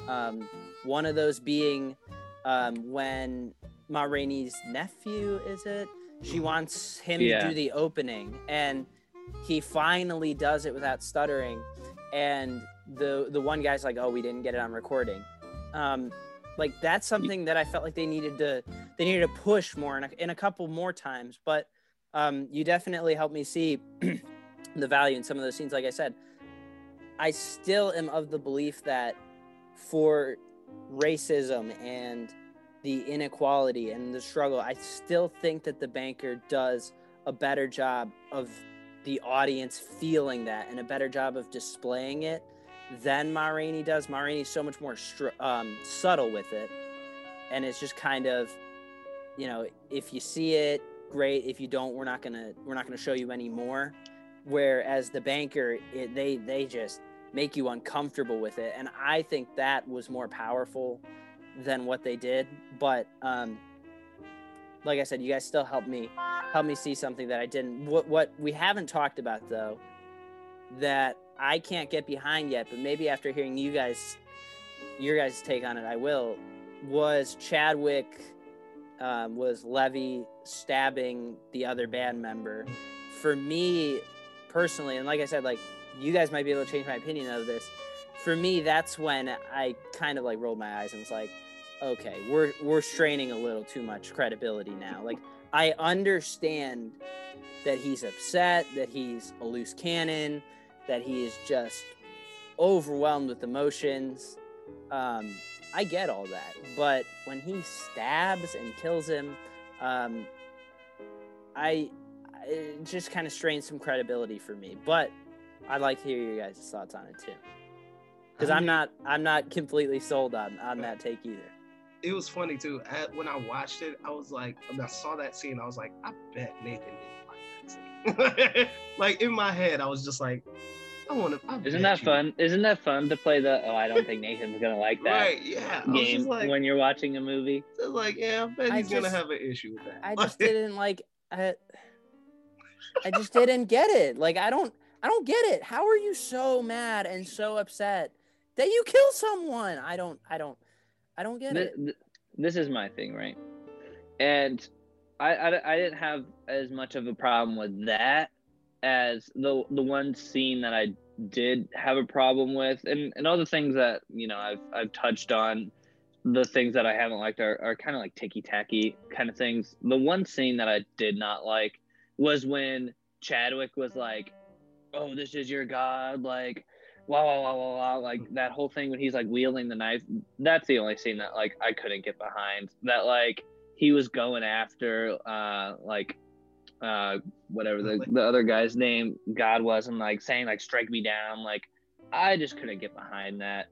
Um, one of those being um, when Ma Rainey's nephew, is it? She wants him Yeah. to do the opening, and he finally does it without stuttering. And the the one guy's like, "Oh, we didn't get it on recording." Um, like that's something that I felt like they needed to they needed to push more in a, in a couple more times. But um, you definitely helped me see the value in some of those scenes. Like I said, I still am of the belief that for racism and the inequality and the struggle, I still think that the banker does a better job of the audience feeling that and a better job of displaying it than Ma Rainey does. Ma Rainey's so much more str- um, subtle with it, and it's just kind of, you know, if you see it, great. If you don't, we're not gonna we're not gonna show you any more. Whereas the banker, it, they they just make you uncomfortable with it, and I think that was more powerful than what they did. But um, like I said, you guys still helped me help me see something that I didn't. What what we haven't talked about though, that I can't get behind yet, but maybe after hearing you guys, your guys' take on it, I will. Was Chadwick, um, was Levee stabbing the other band member? For me personally, and like I said, like you guys might be able to change my opinion of this. For me, that's when I kind of like rolled my eyes and was like, okay, we're we're straining a little too much credibility now. Like I understand that he's upset, that he's a loose cannon, that he is just overwhelmed with emotions. Um, I get all that, but when he stabs and kills him, um, I it just kind of strains some credibility for me. But I'd like to hear your guys' thoughts on it too, because I'm not I'm not completely sold on on that take either. it was funny too. When I watched it, I was like, when I saw that scene, I was like, I bet Nathan didn't like that scene. like in my head, I was just like, I want to. Isn't that fun? Isn't that fun to play the? Oh, I don't think Nathan's gonna like that Right? Yeah. I was game just like, when you're watching a movie. just like, yeah, I bet I he's gonna just- have an issue with that. I just didn't like. I, I just didn't get it. Like I don't. I don't get it. How are you so mad and so upset that you kill someone? I don't. I don't. I don't get Th- it. this is my thing, right? And I, I I didn't have as much of a problem with that as the the one scene that I did have a problem with, and and all the things that you know I've I've touched on. The things that I haven't liked are, are kind of like ticky tacky kind of things. The one scene that I did not like was when Chadwick was like, "Oh, this is your god," like, wow, wow, wow, wow, wow, like that whole thing when he's like wielding the knife. That's the only scene that like I couldn't get behind. That like he was going after uh like uh whatever the, the other guy's name God was and like saying like strike me down. Like I just couldn't get behind that.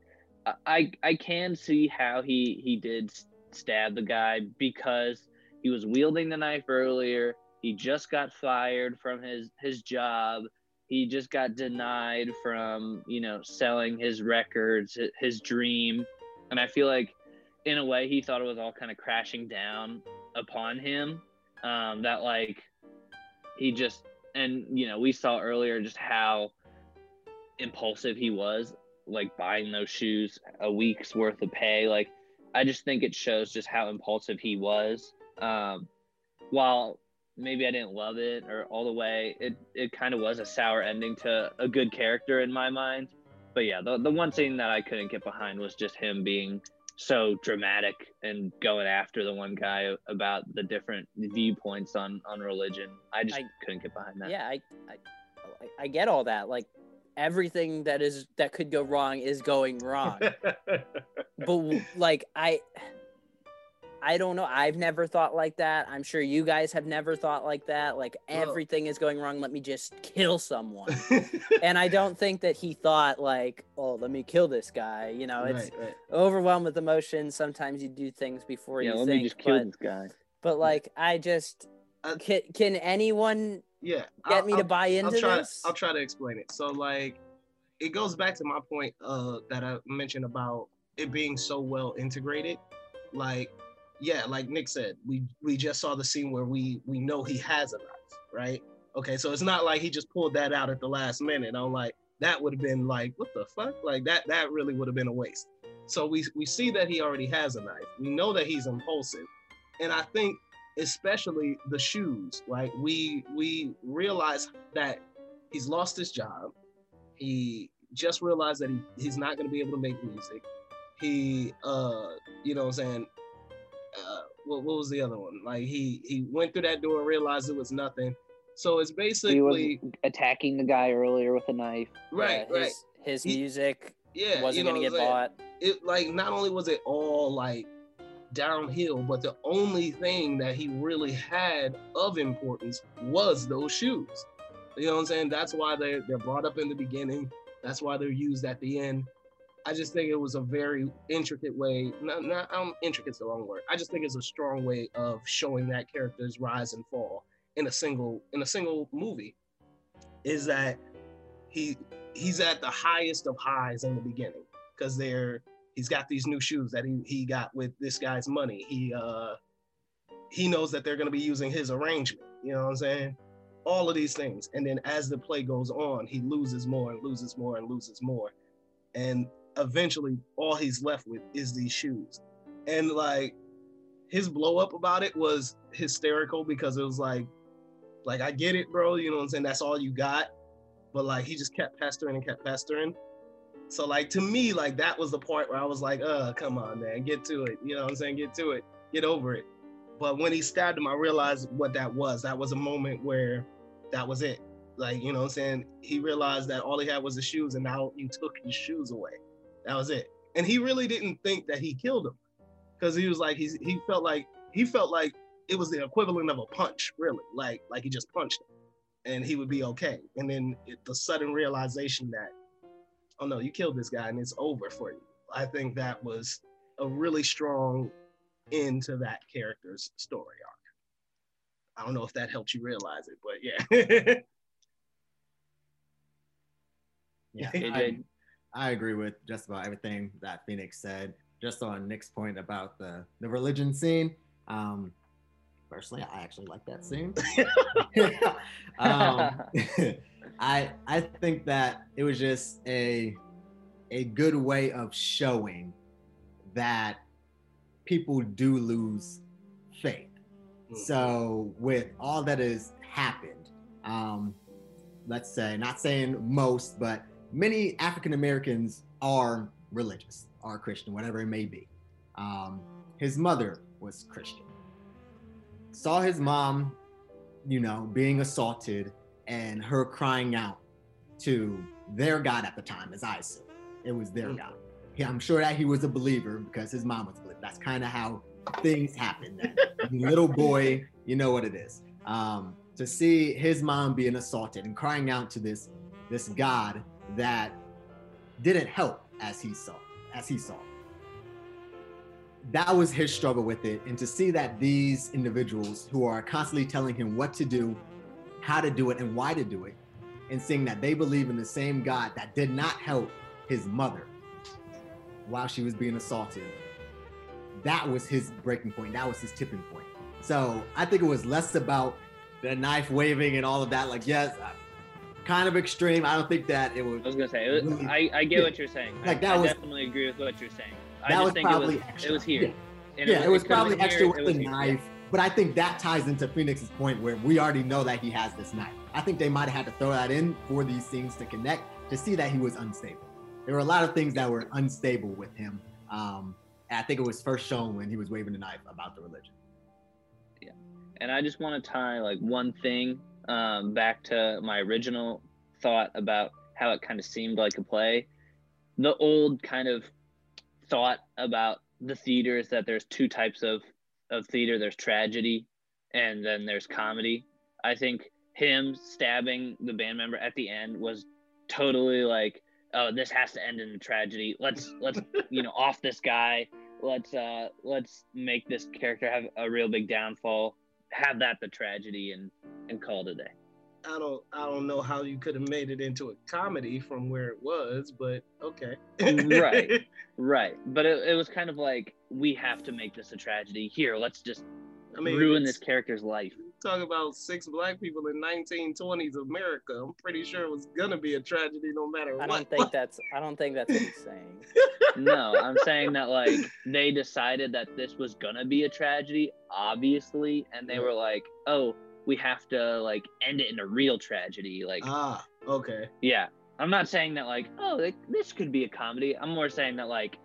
I I, I can see how he he did stab the guy because he was wielding the knife earlier. He just got fired from his his job. He just got denied from you know selling his records, his dream, and I feel like in a way he thought it was all kind of crashing down upon him. Um, that like he just and you know we saw earlier just how impulsive he was like buying those shoes a week's worth of pay like i just think it shows just how impulsive he was um while maybe I didn't love it or all the way. It it kind of was a sour ending to a good character in my mind. But yeah, the the one thing that I couldn't get behind was just him being so dramatic and going after the one guy about the different viewpoints on on religion. I just I- couldn't get behind that. Yeah, I, I, I- I get all that. Like everything that is that could go wrong is going wrong. but like I, I don't know. I've never thought like that. I'm sure you guys have never thought like that. Like Well- everything is going wrong. Let me just kill someone. and I don't think that he thought like, oh, let me kill this guy. You know, it's Right, right. overwhelmed with emotion. Sometimes you do things before Yeah, you let think. me just kill but, this guy. but like, I just can, can anyone yeah get me to buy into I'll try, this? I'll try to explain it. So like, it goes back to my point uh, that I mentioned about it being so well integrated. Like, yeah, like Nick said, we we just saw the scene where we we know he has a knife, right? Okay, so it's not like he just pulled that out at the last minute. I'm like, that would have been like, what the fuck? Like that that really would have been a waste. So we we see that he already has a knife. We know that he's impulsive, and I think especially the shoes. Like we we realize that he's lost his job. He just realized that he, he's not going to be able to make music. He uh you know what I'm saying uh what, what was the other one? Like he he went through that door, realized it was nothing. So it's He was basically attacking the guy earlier with a knife. right, Yeah, right. his, his He- music yeah, wasn't you know gonna get bought. It like not only was it all like downhill, but the only thing that he really had of importance was those shoes. You know what I'm saying? That's why they're they're brought up in the beginning. That's why they're used at the end. I just think it was a very intricate way. Not, not um, intricate's the wrong word. I just think it's a strong way of showing that character's rise and fall in a single in a single movie. Is that he he's at the highest of highs in the beginning because they're he's got these new shoes that he, he got with this guy's money. He uh he knows that they're gonna be using his arrangement. You know what I'm saying? All of these things. And then as the play goes on, he loses more and loses more and loses more. And eventually all he's left with is these shoes. And like his blow up about it was hysterical because it was like like I get it, bro. You know what I'm saying? That's all you got. But like he just kept pestering and kept pestering. So like to me, like that was the part where I was like, uh, come on, man, get to it. You know what I'm saying? Get to it. Get over it. But when he stabbed him, I realized what that was. That was a moment where that was it. Like, you know what I'm saying? He realized that all he had was the shoes, and now you took his shoes away. That was it. And he really didn't think that he killed him. Because he was like, he's he felt like he felt like it was the equivalent of a punch, really. Like, like he just punched him and he would be okay. And then it, the sudden realization that, oh no, you killed this guy and it's over for you. I think that was a really strong end to that character's story arc. I don't know if that helped you realize it, but yeah. Yeah, It I, did. I agree with just about everything that Phoenix said. Just on Nick's point about the the religion scene. Um, personally, I actually like that scene. um, I I think that it was just a a good way of showing that people do lose faith. So with all that has happened, um, let's say, not saying most, but many African Americans are religious, are Christian, whatever it may be. Um, his mother was Christian. Saw his mom, you know, being assaulted and her crying out to their God at the time, as I assume. It was their God. Yeah, I'm sure that he was a believer because his mom was a believer. That's kind of how things happen. Little boy, you know what it is. Um, to see his mom being assaulted and crying out to this this God that didn't help as he saw, as he saw. That was his struggle with it. And to see that these individuals who are constantly telling him what to do, how to do it, and why to do it, and seeing that they believe in the same God that did not help his mother while she was being assaulted, that was his breaking point. That was his tipping point. So I think it was less about the knife waving and all of that. Like, yes, kind of extreme. I don't think that it was. I was gonna say, was, I, I get what you're saying. Like, I, that I was- definitely agree with what you're saying. I that just was think it probably was, extra. it was here. Yeah. And yeah, it was probably extra here, with it the knife but I think that ties into Phoenix's point where we already know that he has this knife. I think they might have had to throw that in for these scenes to connect to see that he was unstable. There were a lot of things that were unstable with him. Um, I think it was first shown when he was waving the knife about the religion. Yeah, and I just want to tie like one thing um, back to my original thought about how it kind of seemed like a play. The old kind of thought about the theater is that there's two types of of theater. There's tragedy, and then there's comedy. I think him stabbing the band member at the end was totally like, oh, this has to end in a tragedy. Let's let's you know off this guy. Let's uh let's make this character have a real big downfall. Have that the tragedy and and call it a day. I don't I don't know how you could have made it into a comedy from where it was, but okay. right right but it, it was kind of like we have to make this a tragedy here let's just I mean, ruin this character's life Talk about six black people in 1920s America. I'm pretty sure it was gonna be a tragedy no matter I what. don't think that's I don't think that's what he's saying. no i'm saying that like they decided that this was gonna be a tragedy obviously and they were like oh we have to like end it in a real tragedy like ah, okay. yeah i'm not saying that like oh like, this could be a comedy i'm more saying that like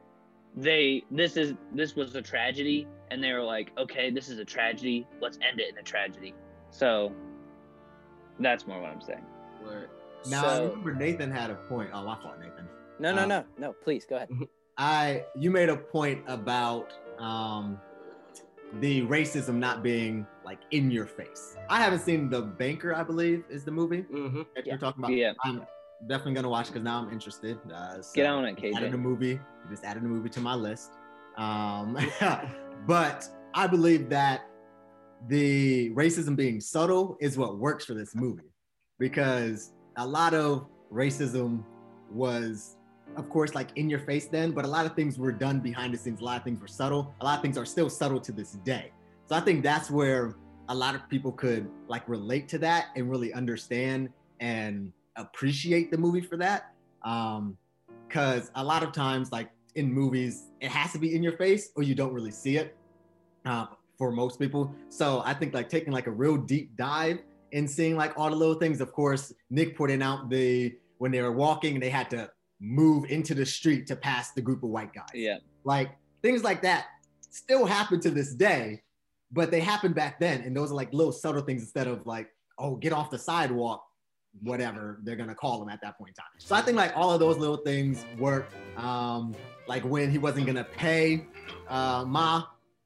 they this is this was a tragedy and they were like okay this is a tragedy let's end it in a tragedy so that's more what i'm saying Word. Now I remember Nathan had a point. Oh, i thought Nathan. No, no, Um, no, no. Please go ahead. I you made a point about um the racism not being like in your face. I haven't seen The Banker, I believe, is the movie Mm-hmm. that you're talking about. Yeah. I'm definitely gonna watch because now I'm interested. Uh, so Get on it, just Added a movie. Just added a movie to my list. Um, but I believe that the racism being subtle is what works for this movie because a lot of racism was of course like in your face then but a lot of things were done behind the scenes a lot of things were subtle a lot of things are still subtle to this day so i think that's where a lot of people could like relate to that and really understand and appreciate the movie for that um because a lot of times like in movies it has to be in your face or you don't really see it uh, for most people. So i think like taking like a real deep dive and seeing like all the little things of course nick pointed out the when they were walking and they had to move into the street to pass the group of white guys. Yeah. Like things like that still happen to this day but they happened back then and those are like little subtle things instead of like oh get off the sidewalk whatever they're gonna call them at that point in time so i think like all of those little things work um like when he wasn't gonna pay uh ma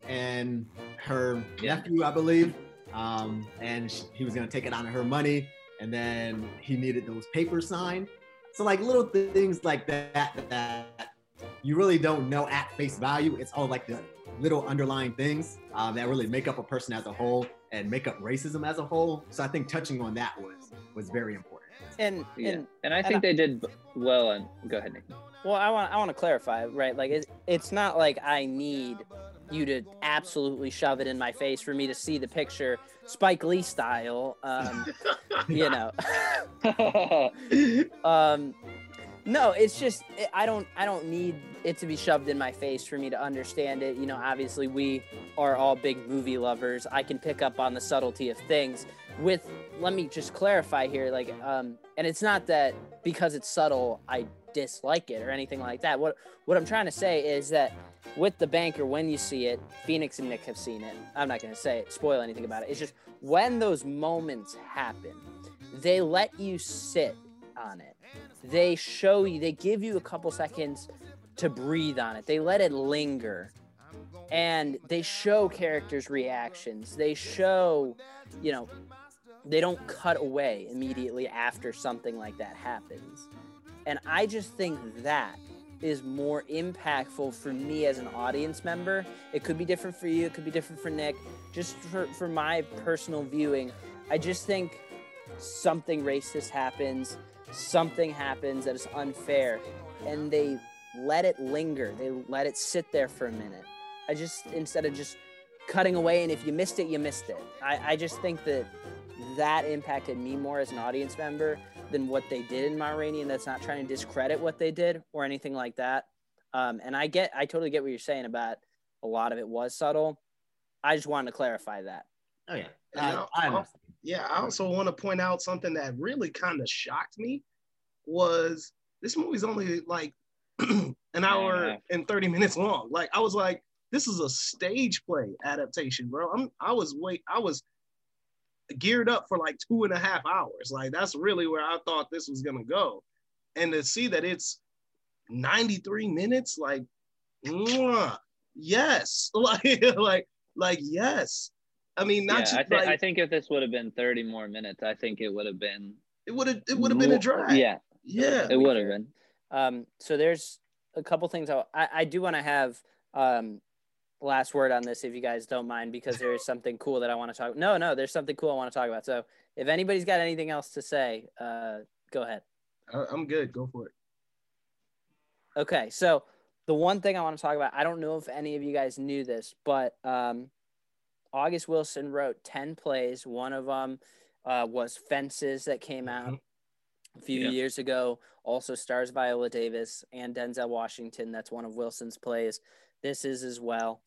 and her nephew i believe um and sh- he was gonna take it out of her money and then he needed those papers signed so like little things like that that you really don't know at face value. It's all like the little underlying things um, that really make up a person as a whole and make up racism as a whole. So I think touching on that was was very important. And yeah and and i think they did well and go ahead Nick. Well, I want I want to clarify, right? Like it's it's not like I need you to absolutely shove it in my face for me to see the picture Spike Lee style. Um, you know. um, no, it's just I don't I don't need it to be shoved in my face for me to understand it. You know, obviously we are all big movie lovers. I can pick up on the subtlety of things. With let me just clarify here, like, um, and it's not that because it's subtle I dislike it or anything like that. What what I'm trying to say is that with the banker, when you see it, Phoenix and Nick have seen it. I'm not gonna say it, spoil anything about it. It's just when those moments happen, they let you sit on it. They show you, they give you a couple seconds to breathe on it. They let it linger. And they show characters' reactions. They show, you know, they don't cut away immediately after something like that happens. And I just think that is more impactful for me as an audience member. It could be different for you, it could be different for Nick. Just for, for my personal viewing, I just think something racist happens, something happens that is unfair, and they let it linger. They let it sit there for a minute. I just, instead of just cutting away, and if you missed it, you missed it. I, I just think that that impacted me more as an audience member than what they did in Ma Rainey, and that's not trying to discredit what they did or anything like that. Um, and I get, I totally get what you're saying about a lot of it was subtle, I just wanted to clarify that. Oh yeah, And I, I'll- I I'll- understand. yeah, I also want to point out something that really kind of shocked me was this movie's only like an hour Yeah. and 30 minutes long. Like I was like, this is a stage play adaptation, bro. I'm I was wait, I was geared up for like two and a half hours. Like that's really where I thought this was gonna go. And to see that it's 93 minutes, like mwah, yes, like like like yes. I mean, not yeah, just I think like I think if this would have been 30 more minutes, I think it would have been it would have it would have been a drag. Yeah, Yeah. it would have been. Um, so there's a couple things I, I, I do want to have um, last word on this if you guys don't mind because there is something cool that I want to talk. No, no, there's something cool I want to talk about. So if anybody's got anything else to say, uh, go ahead. I'm good. Go for it. Okay, so the one thing I want to talk about, I don't know if any of you guys knew this, but um, August Wilson wrote 10 plays. One of them uh, was Fences that came out a few Yeah. years ago. Also stars Viola Davis and Denzel Washington. That's one of Wilson's plays. This is as well.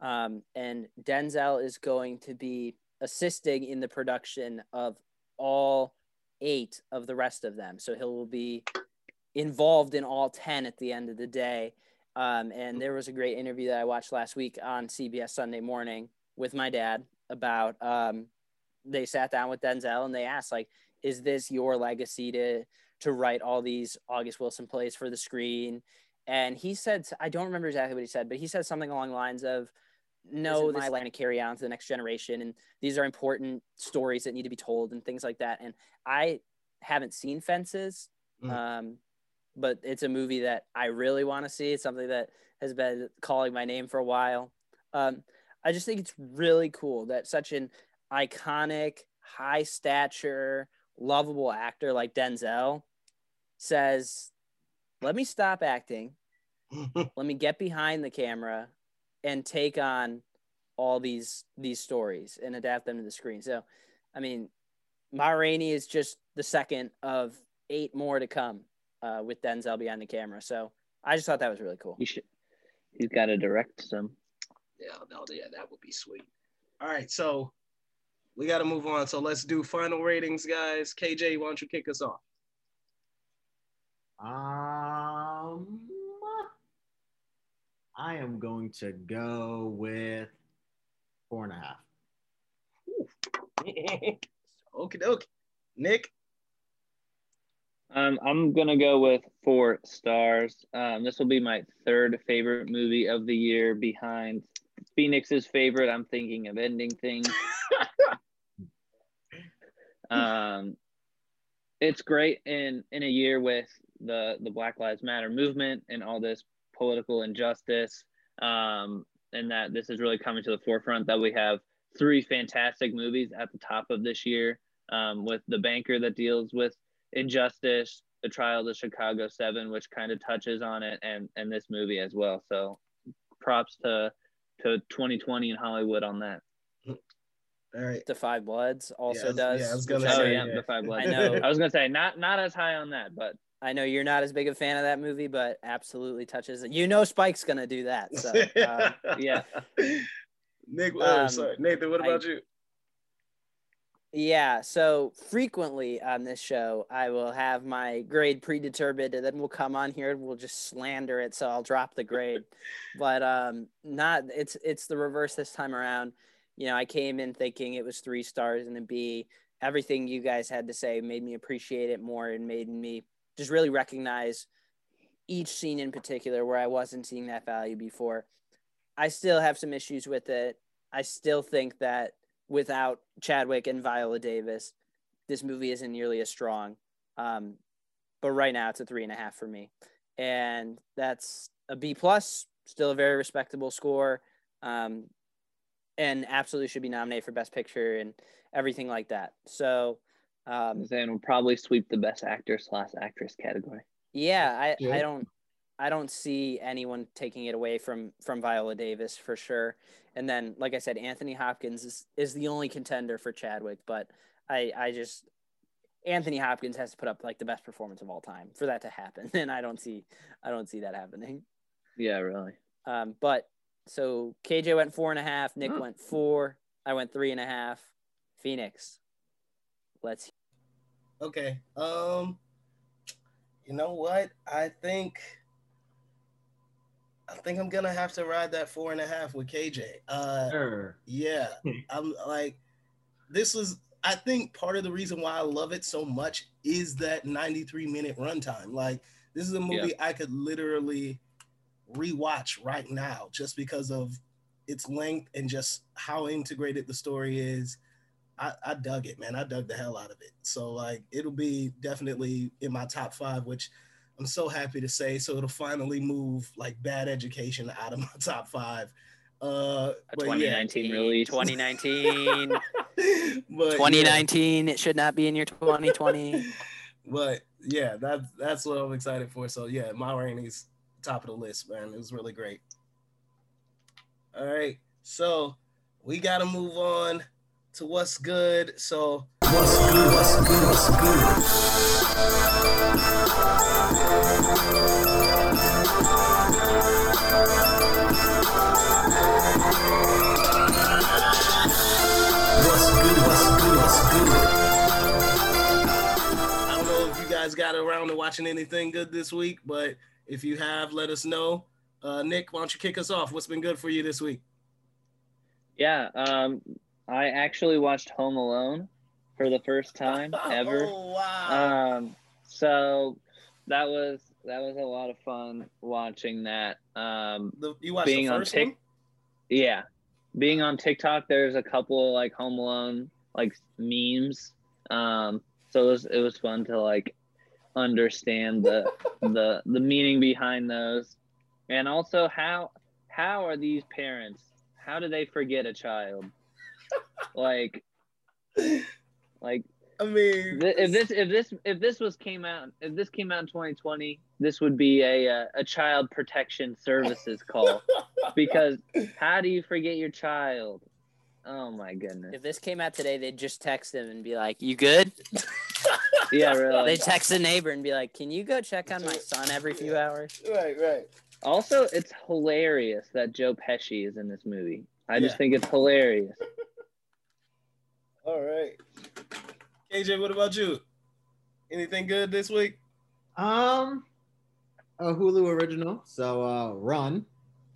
Um, and Denzel is going to be assisting in the production of all eight of the rest of them. So he will be involved in all 10 at the end of the day. Um, and there was a great interview that I watched last week on CBS Sunday morning with my dad about um, they sat down with Denzel and they asked like, is this your legacy to to write all these August Wilson plays for the screen? And he said, I don't remember exactly what he said, but he said something along the lines of, no, this is my line to carry on to the next generation. And these are important stories that need to be told and things like that. And I haven't seen Fences, Mm. um, but it's a movie that I really want to see. It's something that has been calling my name for a while. Um, I just think it's really cool that such an iconic, high stature, lovable actor like Denzel says, Let me stop acting. Let me get behind the camera and take on all these these stories and adapt them to the screen. So, I mean, Ma Rainey is just the second of eight more to come uh, with Denzel behind the camera. So, I just thought that was really cool. You should. He's got to direct some. Yeah, no, yeah, that would be sweet. All right, so we got to move on. So let's do final ratings, guys. KJ, why don't you kick us off? Um, I am going to go with four and a half. Okie doke. Nick, Um, I'm gonna go with four stars. Um, this will be my third favorite movie of the year, behind Phoenix's favorite. I'm thinking of ending things. um, it's great in in a year with the the Black Lives Matter movement and all this political injustice. Um, and that this is really coming to the forefront. That we have three fantastic movies at the top of this year. Um, with the banker that deals with injustice, the trial of the Chicago Seven, which kind of touches on it, and and this movie as well. So, props to to 2020 in Hollywood on that. All right. The Five Bloods also Yeah, I was- does. yeah, I was gonna Oh say, yeah, yeah. the Five Bloods. I know. I was gonna say not not as high on that, but I know you're not as big a fan of that movie, but absolutely touches it. You know Spike's gonna do that. So um, yeah. Nick, oh, Um, sorry. Nathan, what I- about you? yeah. So frequently on this show, I will have my grade predetermined, and then we'll come on here and we'll just slander it. So I'll drop the grade, but um, not. It's it's the reverse this time around. You know, I came in thinking it was three stars and a B. Everything you guys had to say made me appreciate it more and made me just really recognize each scene in particular where I wasn't seeing that value before. I still have some issues with it. I still think that without Chadwick and Viola Davis, this movie isn't nearly as strong. Um, but right now, it's a three and a half for me, and that's a B plus. Still a very respectable score, um, and absolutely should be nominated for Best Picture and everything like that. So, um, then we'll probably sweep the Best Actor slash Actress category. yeah, I, Yeah. I don't I don't see anyone taking it away from from Viola Davis for sure. And then, like I said, Anthony Hopkins is, is the only contender for Chadwick, but I I just Anthony Hopkins has to put up like the best performance of all time for that to happen, and I don't see I don't see that happening. Yeah, really. Um, but So KJ went four and a half. Nick went four. I went three and a half. Phoenix. Let's. Okay. Um. You know what? I think. I think I'm gonna have to ride that four and a half with KJ. Uh, Sure. yeah, I'm like, this was. I think part of the reason why I love it so much is that 93 minute runtime. Like, this is a movie I could literally rewatch right now just because of its length and just how integrated the story is. I, I dug it, man. I dug the hell out of it. So like it'll be definitely in my top five, which I'm so happy to say. So it'll finally move like bad education out of my top five. Uh A but yeah. 2019 release. 2019. But, yeah. 2019. It should not be in your 2020. But yeah, that's that's what I'm excited for. So yeah, my rankings top of the list, man. It was really great. All right, so we got to move on to what's good. So What's good? What's good? What's good? What's good? What's good? What's good? I don't know if you guys got around to watching anything good this week, but if you have, let us know. Uh, Nick, why don't you kick us off? What's been good for you this week? Yeah, um, I actually watched Home Alone for the first time ever. Oh wow! Um, so that was that was a lot of fun watching that. Um, The, you watched being the on Tik, one? yeah, being on TikTok, there's a couple like Home Alone like memes. Um, so it was it was fun to like understand the the the meaning behind those, and also how how are these parents? How do they forget a child? Like, like I mean, Th- if this if this if this was came out if this came out in 2020 this would be a uh, a child protection services call. Because how do you forget your child? Oh my goodness. If this came out today, they'd just text him and be like, "You good?" yeah really. They text a neighbor and be like, "Can you go check on my son every few hours?" Right, right. also it's hilarious that Joe Pesci is in this movie. I just think it's hilarious All right. KJ, what about you? Anything good this week? Um, a Hulu original. So uh, Run.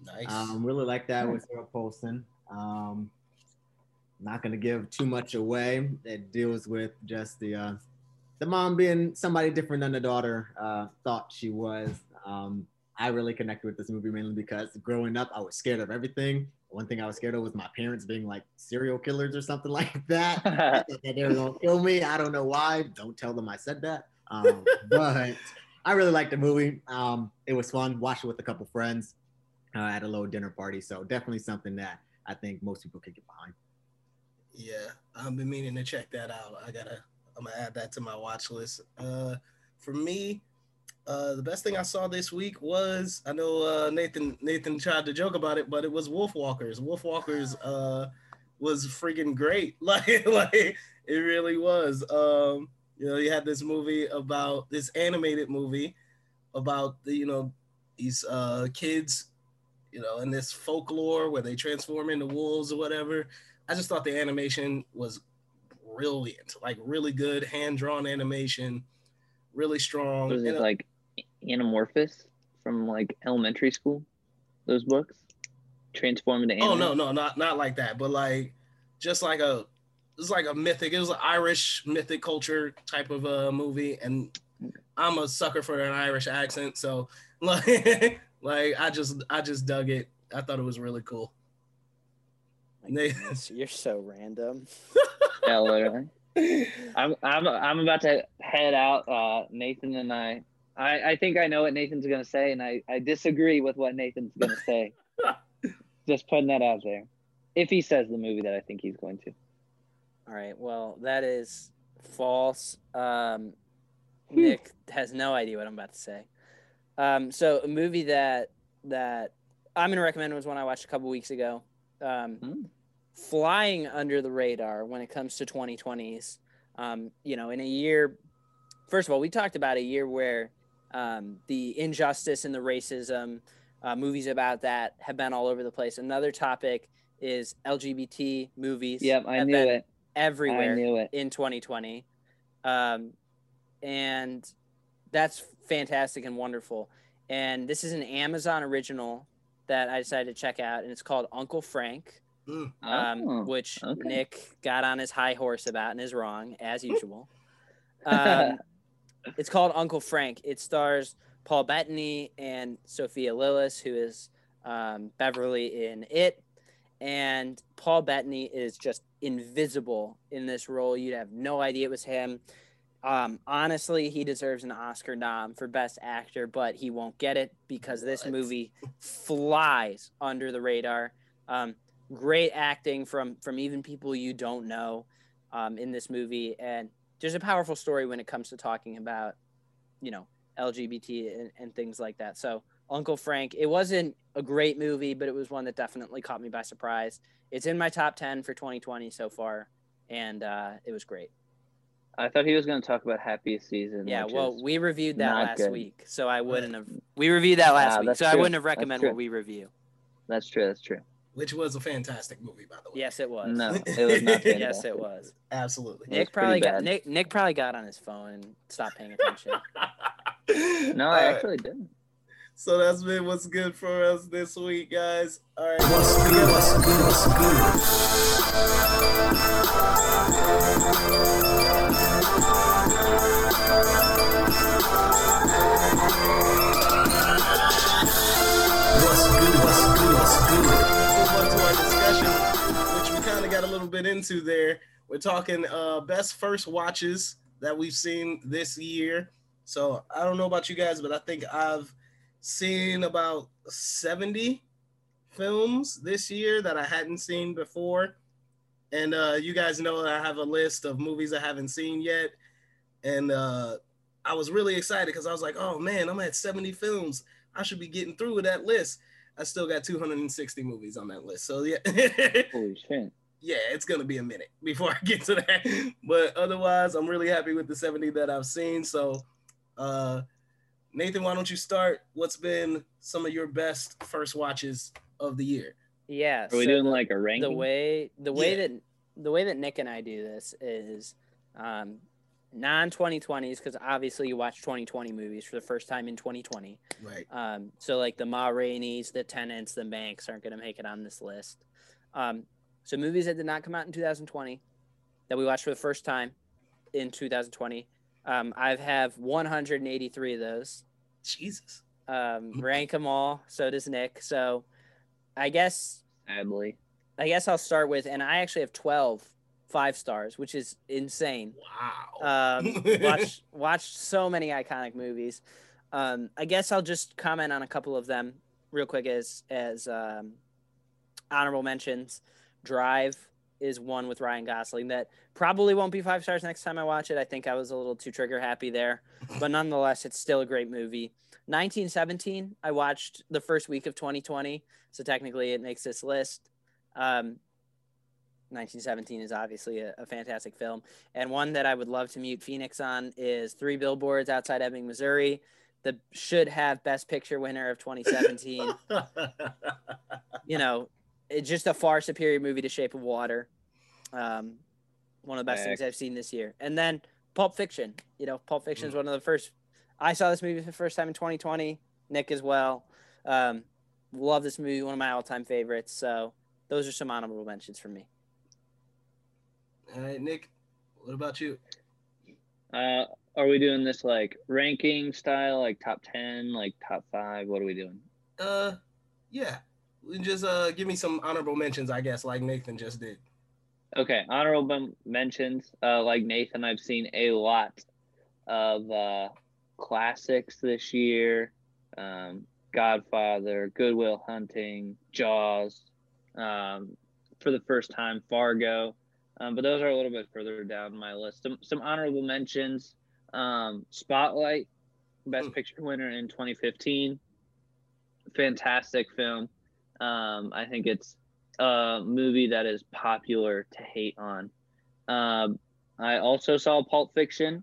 Nice. Um, really like that with Sarah Paulson. Um, not gonna give too much away. It deals with just the uh, the mom being somebody different than the daughter uh, thought she was. Um, I really connected with this movie mainly because growing up, I was scared of everything. One thing I was scared of was my parents being like serial killers or something like that. That they were gonna kill me. I don't know why. Don't tell them I said that. Um, but I really liked the movie. Um, it was fun. Watched it with a couple friends uh, at a little dinner party. So definitely something that I think most people could get behind. Yeah, I've been meaning to check that out. I gotta, I'm gonna add that to my watch list. Uh, for me, uh, the best thing I saw this week was I know uh, Nathan Nathan tried to joke about it, but it was Wolf Walkers. Wolf Walkers uh, was freaking great. Like like it really was. Um, you know, you had this movie about this animated movie about the you know these uh, kids, you know, in this folklore where they transform into wolves or whatever. I just thought the animation was brilliant, like really good hand drawn animation, really strong. was it like Animorphs from like elementary school those books transform into Oh no, no, not not like that, but like just like a it's like a mythic. It was an Irish mythic culture type of a movie, and I'm a sucker for an Irish accent, so like like I just I just dug it. I thought it was really cool. Nate- You're so random. yeah, literally. I'm I'm I'm about to head out. Uh, Nathan and I, I I think I know what Nathan's gonna say, and I I disagree with what Nathan's gonna say. Just putting that out there. If he says the movie that I think he's going to. All right. Well, that is false. Um, Nick has no idea what I'm about to say. Um, so a movie that that I'm gonna recommend was one I watched a couple weeks ago. Um, Flying under the radar when it comes to 2020s. Um, you know, in a year. First of all, we talked about a year where um, the injustice and the racism uh, movies about that have been all over the place. Another topic is LGBT movies. Yep, I knew it. Everywhere I knew it. in 2020, um, and that's fantastic and wonderful. And this is an Amazon original that I decided to check out, and it's called Uncle Frank, um, Oh, which okay. Nick got on his high horse about and is wrong as usual. um, it's called Uncle Frank. It stars Paul Bettany and Sophia Lillis, who is um, Beverly in It. And Paul Bettany is just invisible in this role. You'd have no idea it was him. Um, honestly, he deserves an Oscar nom for Best Actor, but he won't get it because this movie flies under the radar. Um, great acting from from even people you don't know um, in this movie, and there's a powerful story when it comes to talking about, you know, LGBT and, and things like that. So Uncle Frank, it wasn't a great movie, but it was one that definitely caught me by surprise. It's in my top ten for 2020 so far, and uh, it was great. I thought he was going to talk about happiest season. Yeah, well, we reviewed that last good. week, so I wouldn't have. We reviewed that last week, so I wouldn't have recommended what we review. That's true. That's true. Which was a fantastic movie, by the way. Yes, it was. No, it was not fantastic. yes, it was. Absolutely. Nick probably got Nick. Nick probably got on his phone and stopped paying attention. No, All I right. actually didn't. So that's been what's good for us this week, guys. All right. What's good? What's good? What's good? What's got a little bit into there. We're talking uh, best first watches that we've seen this year. So I don't know about you guys, but I think I've seen about 70 films this year that I hadn't seen before. And uh, you guys know I have a list of movies I haven't seen yet. And uh, I was really excited because I was like, oh man, I'm at 70 films. I should be getting through with that list. I still got 260 movies on that list. So yeah. Holy shit. Yeah, it's gonna be a minute before I get to that. But otherwise, I'm really happy with the 70 that I've seen. So, uh, Nathan, why don't you start? What's been some of your best first watches of the year? Yeah. Are we so doing the- like a ranking? The way the way Yeah. that the way that Nick and I do this is um, non 2020s because obviously you watch 2020 movies for the first time in 2020. Right. Um, so like the Ma Rainey's, the Tenets, the Banks aren't going to make it on this list. Um, so movies that did not come out in 2020 that we watched for the first time in 2020. Um, I have 183 of those. Jesus. Um, rank them all. So does Nick. So I guess Sadly. I guess I'll start with, and I actually have 12 five stars, which is insane. Wow. Um, watch watched so many iconic movies. Um, I guess I'll just comment on a couple of them real quick as as um, honorable mentions. Drive is one with Ryan Gosling that probably won't be five stars next time I watch it. I think I was a little too trigger happy there, but nonetheless, it's still a great movie. 1917, I watched the first week of 2020, so technically it makes this list. Um, 1917 is obviously a, a fantastic film, and one that I would love to mute Phoenix on is Three Billboards Outside Ebbing, Missouri. The should have Best Picture winner of 2017. you know, it's just a far superior movie to Shape of Water. Um, one of the best things I've seen this year. And then Pulp Fiction. You know, Pulp Fiction is one of the first. I saw this movie for the first time in 2020. Nick as well. Um, love this movie. One of my all-time favorites. So those are some honorable mentions for me. All right, Nick. What about you? Uh, are we doing this like ranking style, like top ten, like top five? What are we doing? Uh, yeah. Just uh, give me some honorable mentions, I guess, like Nathan just did. Okay, honorable mentions. Uh, like Nathan, I've seen a lot of uh, classics this year. Um, Godfather, Good Will Hunting, Jaws. Um, for the first time, Fargo. Um, but those are a little bit further down my list. Some, some honorable mentions. Um, Spotlight, Best Picture winner in 2015. Fantastic film. Um, I think it's a movie that is popular to hate on. Um, I also saw Pulp Fiction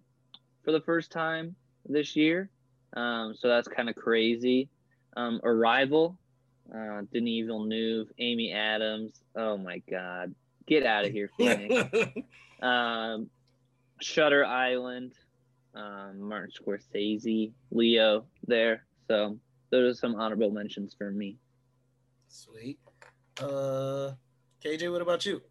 for the first time this year, um, so that's kind of crazy. Um, Arrival, uh, Denis Villeneuve, Amy Adams. Oh my God, get out of here, Phoenix. um, Shutter Island, um, Martin Scorsese, Leo there. So those are some honorable mentions for me. Sweet. Uh, KJ, what about you?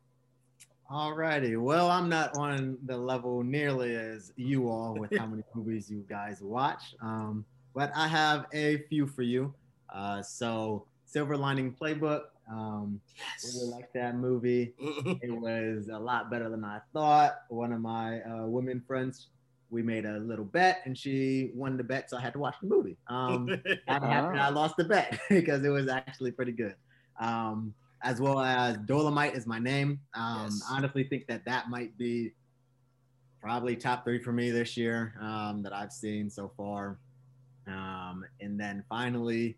Alrighty. Well, I'm not on the level nearly as you all with how many movies you guys watch. Um, but I have a few for you. Uh, so Silver Lining Playbook. Um, really like that movie. it was a lot better than I thought. One of my uh, women friends, we made a little bet, and she won the bet, so I had to watch the movie. Um, I'm happy I lost the bet because it was actually pretty good. Um, as well as Dolemite is my name. Um, Yes. I honestly think that that might be probably top three for me this year um, that I've seen so far. Um, and then finally,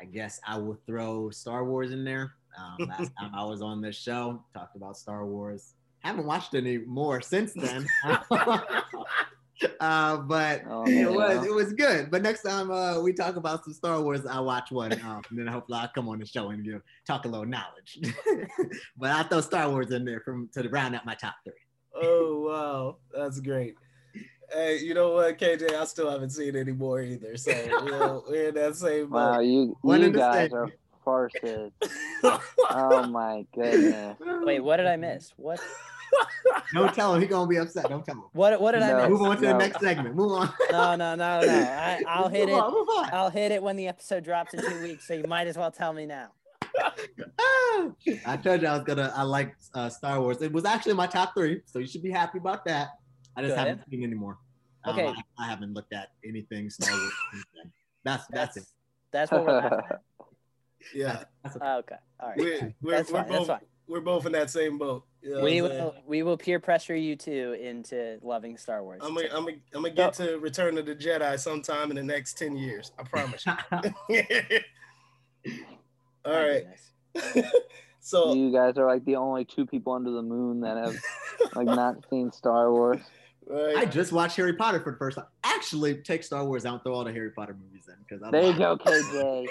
I guess I will throw Star Wars in there. Um, last time I was on this show, talked about Star Wars. I haven't watched any more since then. uh, but Oh, it was no. it was good. But next time uh, we talk about some Star Wars, I'll watch one, um, and then hopefully I'll come on the show and give talk a little knowledge. but I'll throw Star Wars in there from to round out my top three. Oh wow, that's great. Hey, you know what, KJ? I still haven't seen any more either. So you know, we're in that same boat. Wow, you One you guys same. are farces. oh my goodness. Wait, what did I miss? What? Don't tell him. He's gonna be upset. Don't tell him. What? What did I No. miss? Move on to No. the next segment. Move on. No, no, no, no. I, I'll hit Move it. on, move on. I'll hit it when the episode drops in two weeks. So you might as well tell me now. I told you I was gonna. I like uh, Star Wars. It was actually my top three, so you should be happy about that. I just Good. haven't seen anymore. Um, Okay. I, I haven't looked at anything Star Wars. since then. That's that's it. That's what we're laughing at. yeah, That's okay. All right. we're we're, That's we're fine, that's both fine. we're both in that same boat. You know We what saying? will we will peer pressure you two into loving Star Wars. I'm gonna, I'm gonna, I'm gonna get to Return of the Jedi sometime in the next ten years. I promise you. All My so You guys are like the only two people under the moon that have like not seen Star Wars. right. I just watched Harry Potter for the first time. Actually, take Star Wars out and throw all the Harry Potter movies in because There you go, KJ.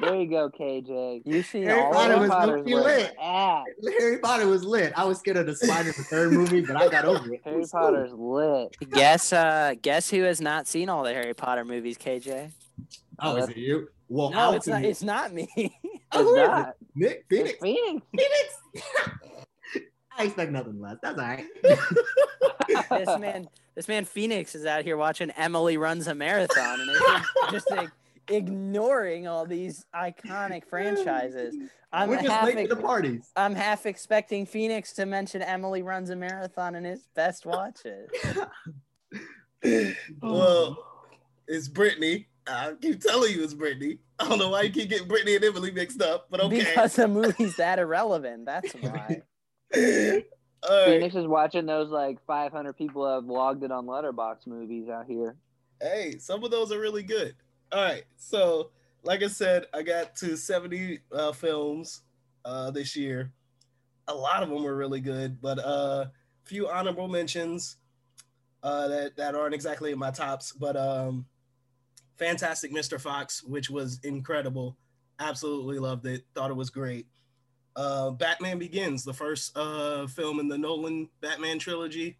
There you go, KJ. You see, Harry all Potter was? Potter's lit. it's at. Harry Potter was lit. I was scared of the spider the third movie, but I got over it. It Harry cool. Potter's lit. Guess uh guess who has not seen all the Harry Potter movies, KJ? Oh, is it you? Well, No, it's not see- it's not me. Oh, who is it? not. Nick It's Phoenix. Phoenix. Phoenix. I expect nothing less. That's all right. this man this man Phoenix is out here watching Emily runs a marathon and is just like, ignoring all these iconic franchises. I'm We're just half late to the parties. I'm half expecting Phoenix to mention Emily runs a marathon in his best watches. well, it's Brittany. I keep telling you it's Brittany. I don't know why you keep getting Brittany and Emily mixed up, but okay. Because the movie's that irrelevant. That's why. All right. Phoenix is watching those like 500 people have logged it on Letterbox movies out here. Hey, some of those are really good. All right. So, like I said, I got to 70 uh, films uh, this year. A lot of them were really good, but a uh, few honorable mentions uh, that, that aren't exactly in my tops. But um, Fantastic Mr. Fox, which was incredible. Absolutely loved it. Thought it was great. Uh, Batman Begins, the first uh, film in the Nolan Batman trilogy.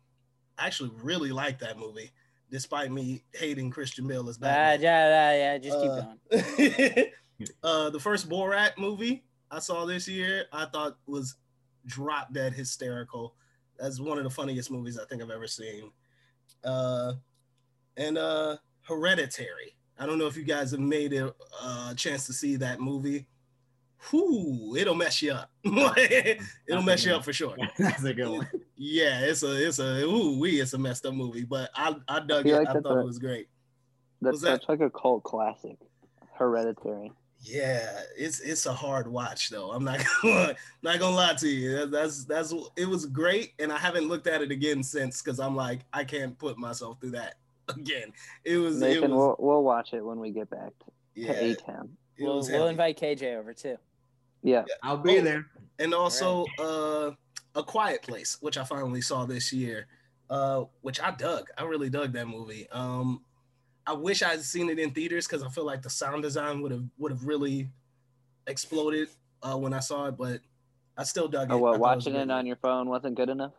I actually really liked that movie, despite me hating Christian Bale as Batman. yeah, yeah, yeah, just keep Uh, going. uh, the first Borat movie I saw this year, I thought was drop dead hysterical. That's one of the funniest movies I think I've ever seen. Uh, and uh, Hereditary. I don't know if you guys have made a uh, chance to see that movie. Whoo, it'll mess you up. it'll mess you up for sure. That's a good one. Yeah, it's a it's a ooh we it's a messed up movie, but I I dug feel it. like I thought a- it was great. That's that- such like a cult classic. Hereditary. Yeah, it's it's a hard watch though. I'm not gonna not gonna lie to you. That- That's that's it was great, and I haven't looked at it again since because I'm like I can't put myself through that again. It was it Nathan, was we'll, we'll watch it when we get back to, yeah, to A-Town. it We'll, was we'll invite KJ over too. Yeah. I'll be Oh. there. and also uh a quiet place which i finally saw this year uh which i dug i really dug that movie um I wish I'd seen it in theaters because I feel like the sound design would have would have really exploded uh, when I saw it, but I still dug it. Oh, well, thought it watching it on your phone wasn't good enough.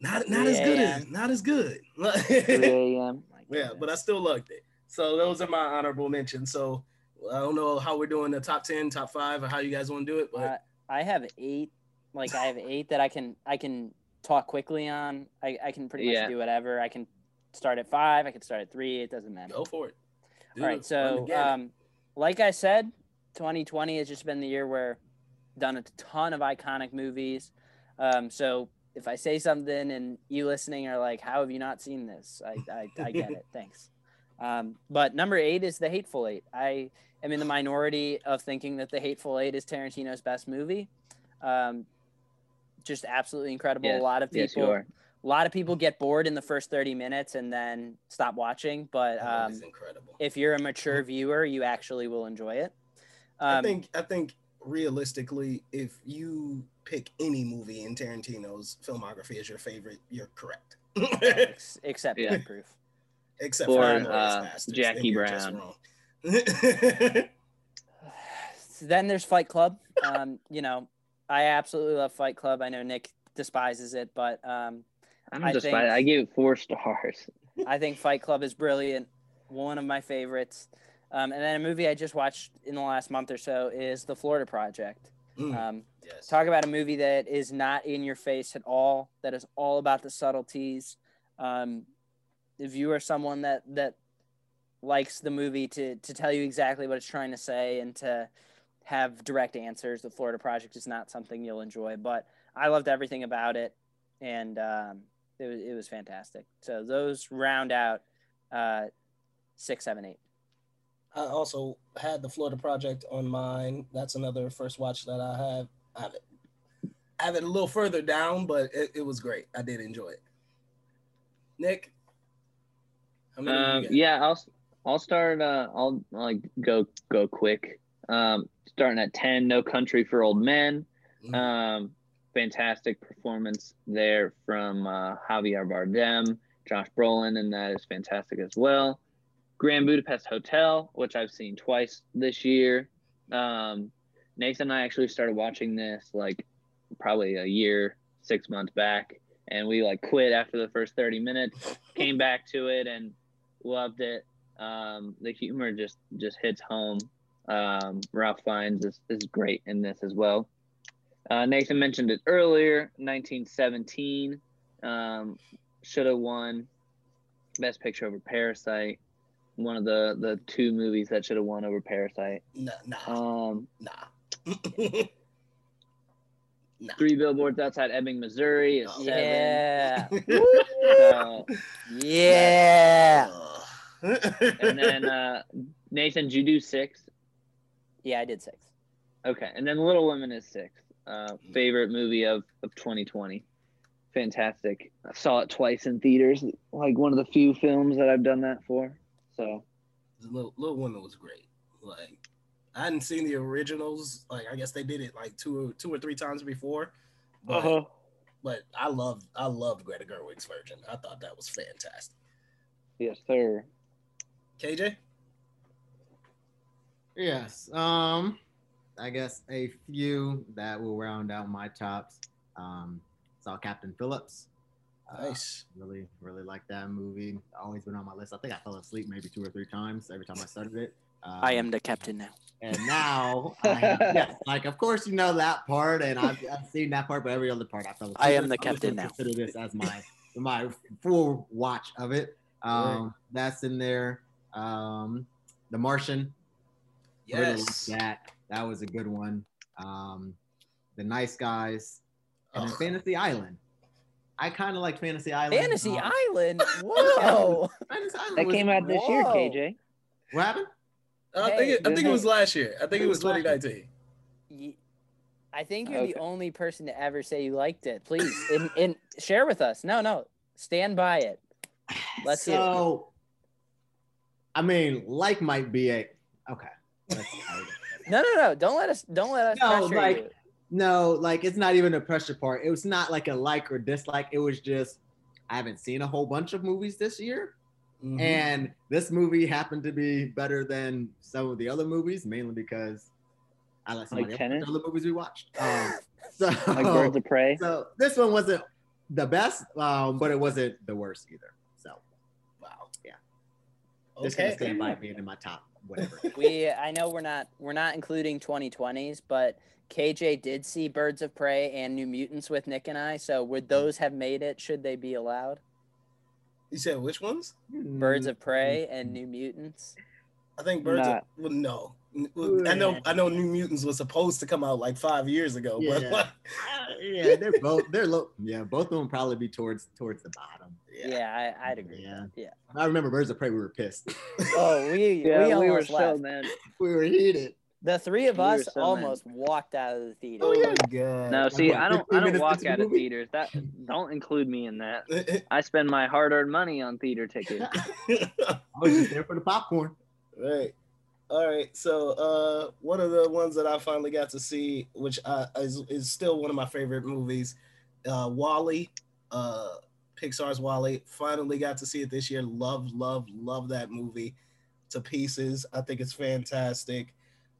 Not not as good as not as good. 3 a.m. yeah, but I still loved it. So those are my honorable mentions. So I don't know how we're doing the top ten, top five, or how you guys want to do it, but Uh, I have eight. Like I have eight that I can I can talk quickly on. I, I can pretty much do whatever. I can start at five. I can start at three. It doesn't matter. go for it. Do All it. So, Run the gamut. um, like I said, 2020 has just been the year where done a ton of iconic movies. Um, so if I say something and you listening are like, "How have you not seen this?" I I, I get it. Thanks. Um, but number eight is The Hateful Eight. I am in the minority of thinking that The Hateful Eight is Tarantino's best movie. Um, just absolutely incredible. Yes. A lot of Yes, people, are. a lot of people get bored in the first 30 minutes and then stop watching. But um, incredible. if you're a mature viewer, you actually will enjoy it. I Um, think I think realistically, if you pick any movie in Tarantino's filmography as your favorite, you're correct. except Yeah. Death Proof. Except Or, for uh, Inglourious Jackie Brown. wrong. Then there's Fight Club. Um, you know, I absolutely love Fight Club. I know Nick despises it, but um, I'm I just think- I gave it four stars. I think Fight Club is brilliant. One of my favorites. Um, and then a movie I just watched in the last month or so is The Florida Project. Mm, Um, yes. talk about a movie that is not in your face at all. That is all about the subtleties. Um, if you are someone that that likes the movie to to tell you exactly what it's trying to say and to have direct answers, the Florida Project is not something you'll enjoy. But I loved everything about it, and um, it was it was fantastic. So those round out uh, six, seven, eight. I also had the Florida Project on mine. That's another first watch that I have. I have it, I have it a little further down, but it, it was great. I did enjoy it. Nick, how many Um, you yeah, I'll I'll start. Uh, I'll like go go quick. Um, starting at ten, No Country for Old Men. Mhm. Um, fantastic performance there from uh, Javier Bardem, Josh Brolin, and that is fantastic as well. Grand Budapest Hotel, which I've seen twice this year. Um, Nathan and I actually started watching this like probably a year, six months back, and we like quit after the first 30 minutes, came back to it and loved it. Um, the humor just just hits home. Um, Ralph Fiennes is, is great in this as well. Uh, Nathan mentioned it earlier, 1917. Um, should have won Best Picture over Parasite. One of the the two movies that should have won over Parasite. Nah, nah, Um, nah. nah. Three Billboards Outside Ebbing, Missouri is seven. Yeah, So, yeah, and then uh, Nathan, did you do six? yeah. I did six. Okay, and then Little Women is six. Uh, favorite movie of of 2020. Fantastic. I saw it twice in theaters. Like one of the few films that I've done that for. So Little, Little Women was great. Like I hadn't seen the originals. Like I guess they did it like two or two or three times before. But, Uh-huh. but I loved I loved Greta Gerwig's version. I thought that was fantastic. yes, sir. KJ? Yes. Um, I guess a few that will round out my tops. Um, saw Captain Phillips. Uh, Nice. Really, really like that movie. Always been on my list. I think I fell asleep maybe two or three times every time I started it. Um, I am the captain now. And now, I, yes, like of course you know that part, and I've, I've seen that part, but every other part I fell asleep. I am the I'm captain now. Consider this as my my full watch of it. Um, that's in there. Um, The Martian. Really Yes. that that was a good one. Um, The Nice Guys, and then Ugh. Fantasy Island. I kind of like Fantasy Island. Fantasy Um, Island. Whoa. Fantasy Island That was- came out this year, KJ. What happened? I think it, I think it was last year. I think it was It was last 2019. Ye- I think you're Okay. the only person to ever say you liked it. Please, and, and share with us. No, no, stand by it. Let's hear it. so, I mean, like might be a okay. Let's see how we go. No, no, no. Don't let us. Don't let us No, pressure like- you. No, like it's not even a pressure part. It was not like a like or dislike. It was just I haven't seen a whole bunch of movies this year. Mhm. And this movie happened to be better than some of the other movies, mainly because I like some Like of the other movies we watched. Um, so, Like Birds of Prey. So this one wasn't the best, um, but it wasn't the worst either. So wow. This gonna Okay. stand by being in my top whatever. we I know we're not we're not including 2020s, but KJ did see Birds of Prey and New Mutants with Nick and I. So would hmm. those have made it? Should they be allowed? You said which ones? Birds of Prey hmm. and New Mutants. I think Birds. Nah. Of, well, no, I know. I know. New Mutants was supposed to come out like five years ago, Yeah. but yeah, they're both they're low. Yeah, both of them probably be towards towards the bottom. Yeah, I, I'd agree. Yeah. Yeah. I remember Birds of Prey. We were pissed. Oh, we Yeah, we we were so left. mad. we were heated. The three of We us so mad. almost walked out of the theater. oh my god. No, see, I don't. I don't walk into the out of theaters. That don't include me in that. I spend my hard-earned money on theater tickets. I was just there for the popcorn. Right. All right. So uh one of the ones that I finally got to see, which uh, is, is still one of my favorite movies, uh WALL-E, uh Pixar's WALL-E. Finally got to see it this year. Love, love, love that movie to pieces. I think it's fantastic.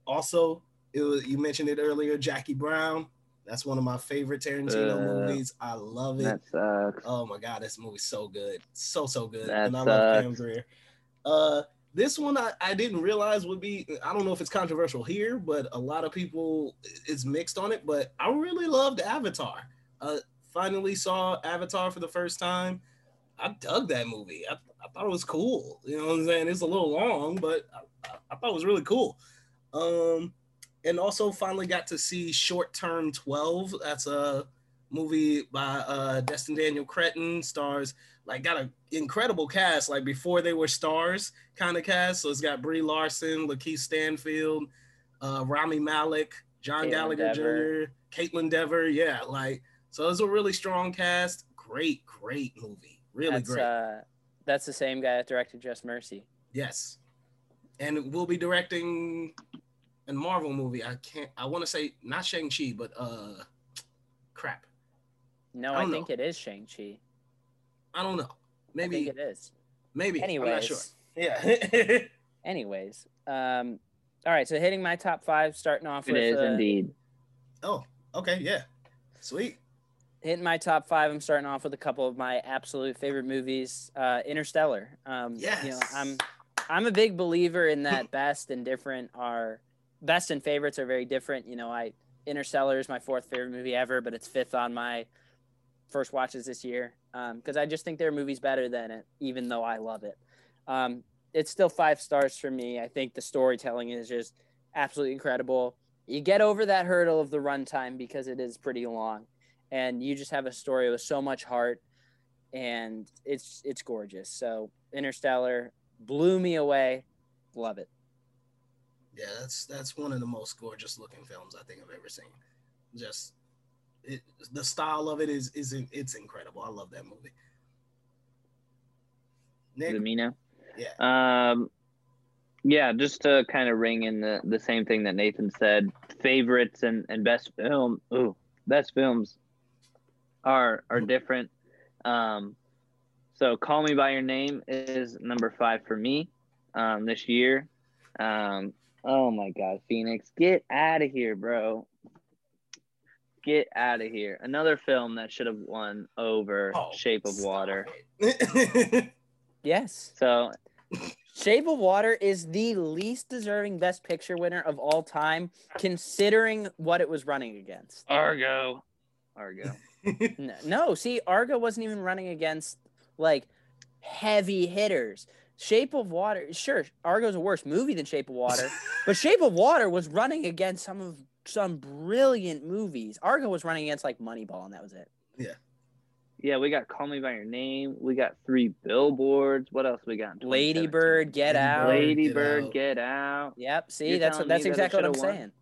Also, it was, you mentioned it earlier, Jackie Brown. That's one of my favorite Tarantino Uh, movies. I love it. That sucks. Oh my god, this movie's so good, so so good, That and I love Pam. Grier. Uh, this one I, I didn't realize would be. I don't know if it's controversial here, but a lot of people is mixed on it. But I really loved Avatar. Uh, finally saw Avatar for the first time. I dug that movie. I, I thought it was cool. You know what I'm saying? It's a little long, but I, I, thought it was really cool. Um, and also finally got to see Short Term 12. That's a movie by uh Destin Daniel Cretton, stars like got an incredible cast, like before they were stars kind of cast. So it's got Brie Larson, Lakeith Stanfield, uh Rami Malek, John Kaitlyn Gallagher Dever. Jr., Kaitlyn Dever. Yeah, like so it's a really strong cast. Great, great movie. Really that's great. uh that's the same guy that directed Just Mercy. Yes. And we'll be directing a Marvel movie. I can't I want to say not Shang-Chi, but uh crap. No, I I, don't think it is Shang Chi. I don't know. I Maybe think it is. maybe. Anyways, I'm not sure. Yeah. anyways, um, all right. So hitting my top five, starting off It with is uh, indeed. oh, okay, yeah. Sweet. Hitting my top five. I'm starting off with a couple of my absolute favorite movies. Uh, Interstellar. Um, You know, I'm I'm a big believer in that best and different are best and favorites are very different. You know, I Interstellar is my fourth favorite movie ever, but it's fifth on my first watches this year because I just think there are movies better than it, even though I love it. Um, it's still five stars for me. I think the storytelling is just absolutely incredible. You get over that hurdle of the runtime because it is pretty long, and you just have a story with so much heart, and it's it's gorgeous. So Interstellar blew me away. Love it. Yeah, that's that's one of the most gorgeous looking films I think I've ever seen. Just it, the style of it is is it's incredible. I love that movie. Is it Nick, me now? yeah, Um, yeah, just to kind of ring in the, the same thing that Nathan said. Favorites and, and best film. Ooh, best films are are different. Um, so Call Me by Your Name is number five for me um, this year. Um, oh my God, Phoenix, get out of here, bro. Get out of here. Another film that should have won over Oh, Shape of Water. Yes. So Shape of Water is the least deserving Best Picture winner of all time, considering what it was running against. Argo. Argo. N- No, see, Argo wasn't even running against like heavy hitters. Shape of Water, sure, Argo's a worse movie than Shape of Water, but Shape of Water was running against some of some brilliant movies. Argo was running against like Moneyball, and that was it. yeah. Yeah, we got Call Me by Your Name. We got three billboards. What else we got? in Lady Bird, Get Out. Lady Get Bird, Out. Get Out. Yep. See, You're that's telling that's me that exactly what I'm won? saying.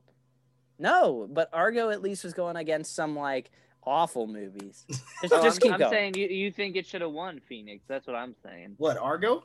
No, but Argo at least was going against some like awful movies. Just, Oh, just I'm, keep I'm going. saying you, you think it should have won Phoenix. That's what I'm saying. What Argo?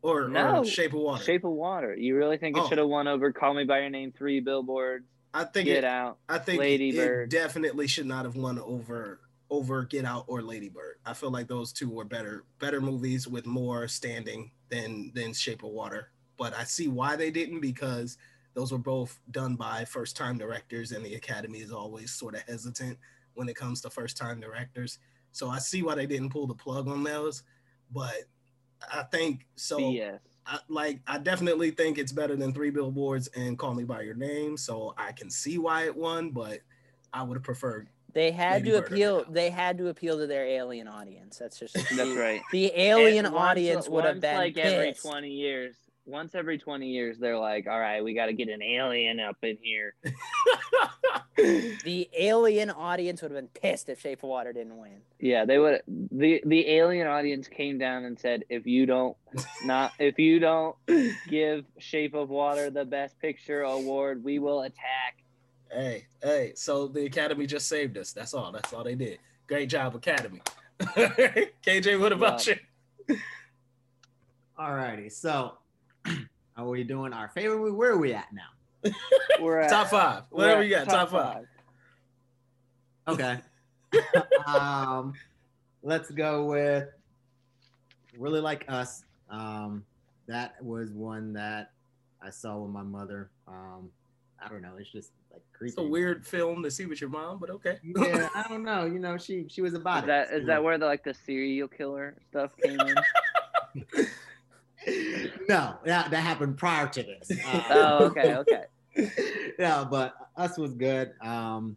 Or, No. or Shape of Water? Shape of Water. You really think it Oh. should have won over Call Me by Your Name, three billboards, I think Get it, Out, I think Lady it Bird. definitely should not have won over over Get Out or Lady Bird. I feel like those two were better better movies with more standing than than Shape of Water. But I see why they didn't because those were both done by first time directors, and the Academy is always sort of hesitant when it comes to first time directors. So I see why they didn't pull the plug on those. But I think so. BS. I, like I definitely think it's better than Three Billboards and Call Me by Your Name. So I can see why it won, but I would have preferred. They had to appeal. They had to appeal to their alien audience. That's just That's the, right. The alien And once- audience would have once, been like every 20 years. Once every 20 years, they're like, all right, we got to get an alien up in here. The alien audience would have been pissed if Shape of Water didn't win. Yeah, they would. The the alien audience came down and said, if you don't not if you don't give Shape of Water the Best Picture award, we will attack. Hey, hey. So the Academy just saved us. That's all. That's all they did. Great job, Academy. KJ, what about Yeah. you? Alrighty, so are we doing our favorite movie? Where are we at now? We're at, Top five. we're Whatever at you got. Top five. Okay. um, let's go with really like us. Um, that was one that I saw with my mother. Um, I don't know. It's just like creepy. It's a weird film to see with your mom, but okay. Yeah, I don't know. You know, she she was about Is that it. is that where the like the serial killer stuff came in? no, that, that happened prior to this. Uh, oh, okay, okay. yeah, but us was good. Um,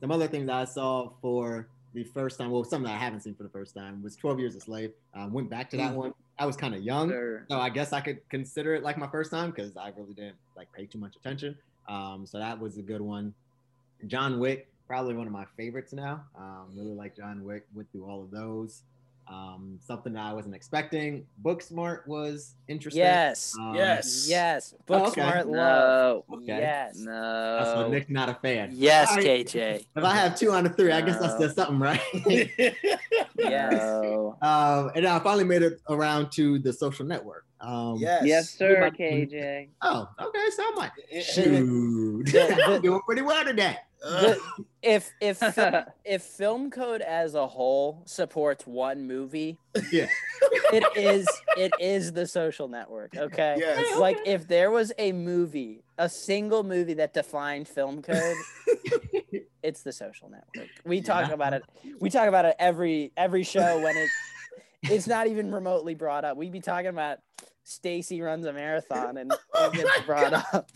some other things I saw for the first time, well, something that I haven't seen for the first time was 12 Years a Slave. Um, went back to that Mm. one. I was kind of young, Sure. so I guess I could consider it like my first time because I really didn't like pay too much attention. Um, so that was a good one. John Wick, probably one of my favorites now. Um, really like John Wick. Went through all of those. Um, something that I wasn't expecting. Booksmart was interesting. Yes. Um, Yes. Oh, okay. Booksmart No. love. Okay. Yes. That's what No. Nick's not a fan. Yes, All right. KJ. If I have two out of three, I guess that No. says something, right? Yes. No. um, and I finally made it around to the social network. Um, Yes. Yes, sir, KJ. Oh, okay. So I'm like, shoot, The- I'm doing pretty well today. Uh, The- if if if film code as a whole supports one movie, Yeah. it is it is the social network. Okay. Yes. Like if there was a movie, a single movie that defined film code, it's the social network. We talk Yeah. about it. We talk about it every every show when it it's not even remotely brought up. We'd be talking about Stacy runs a marathon and it gets brought up.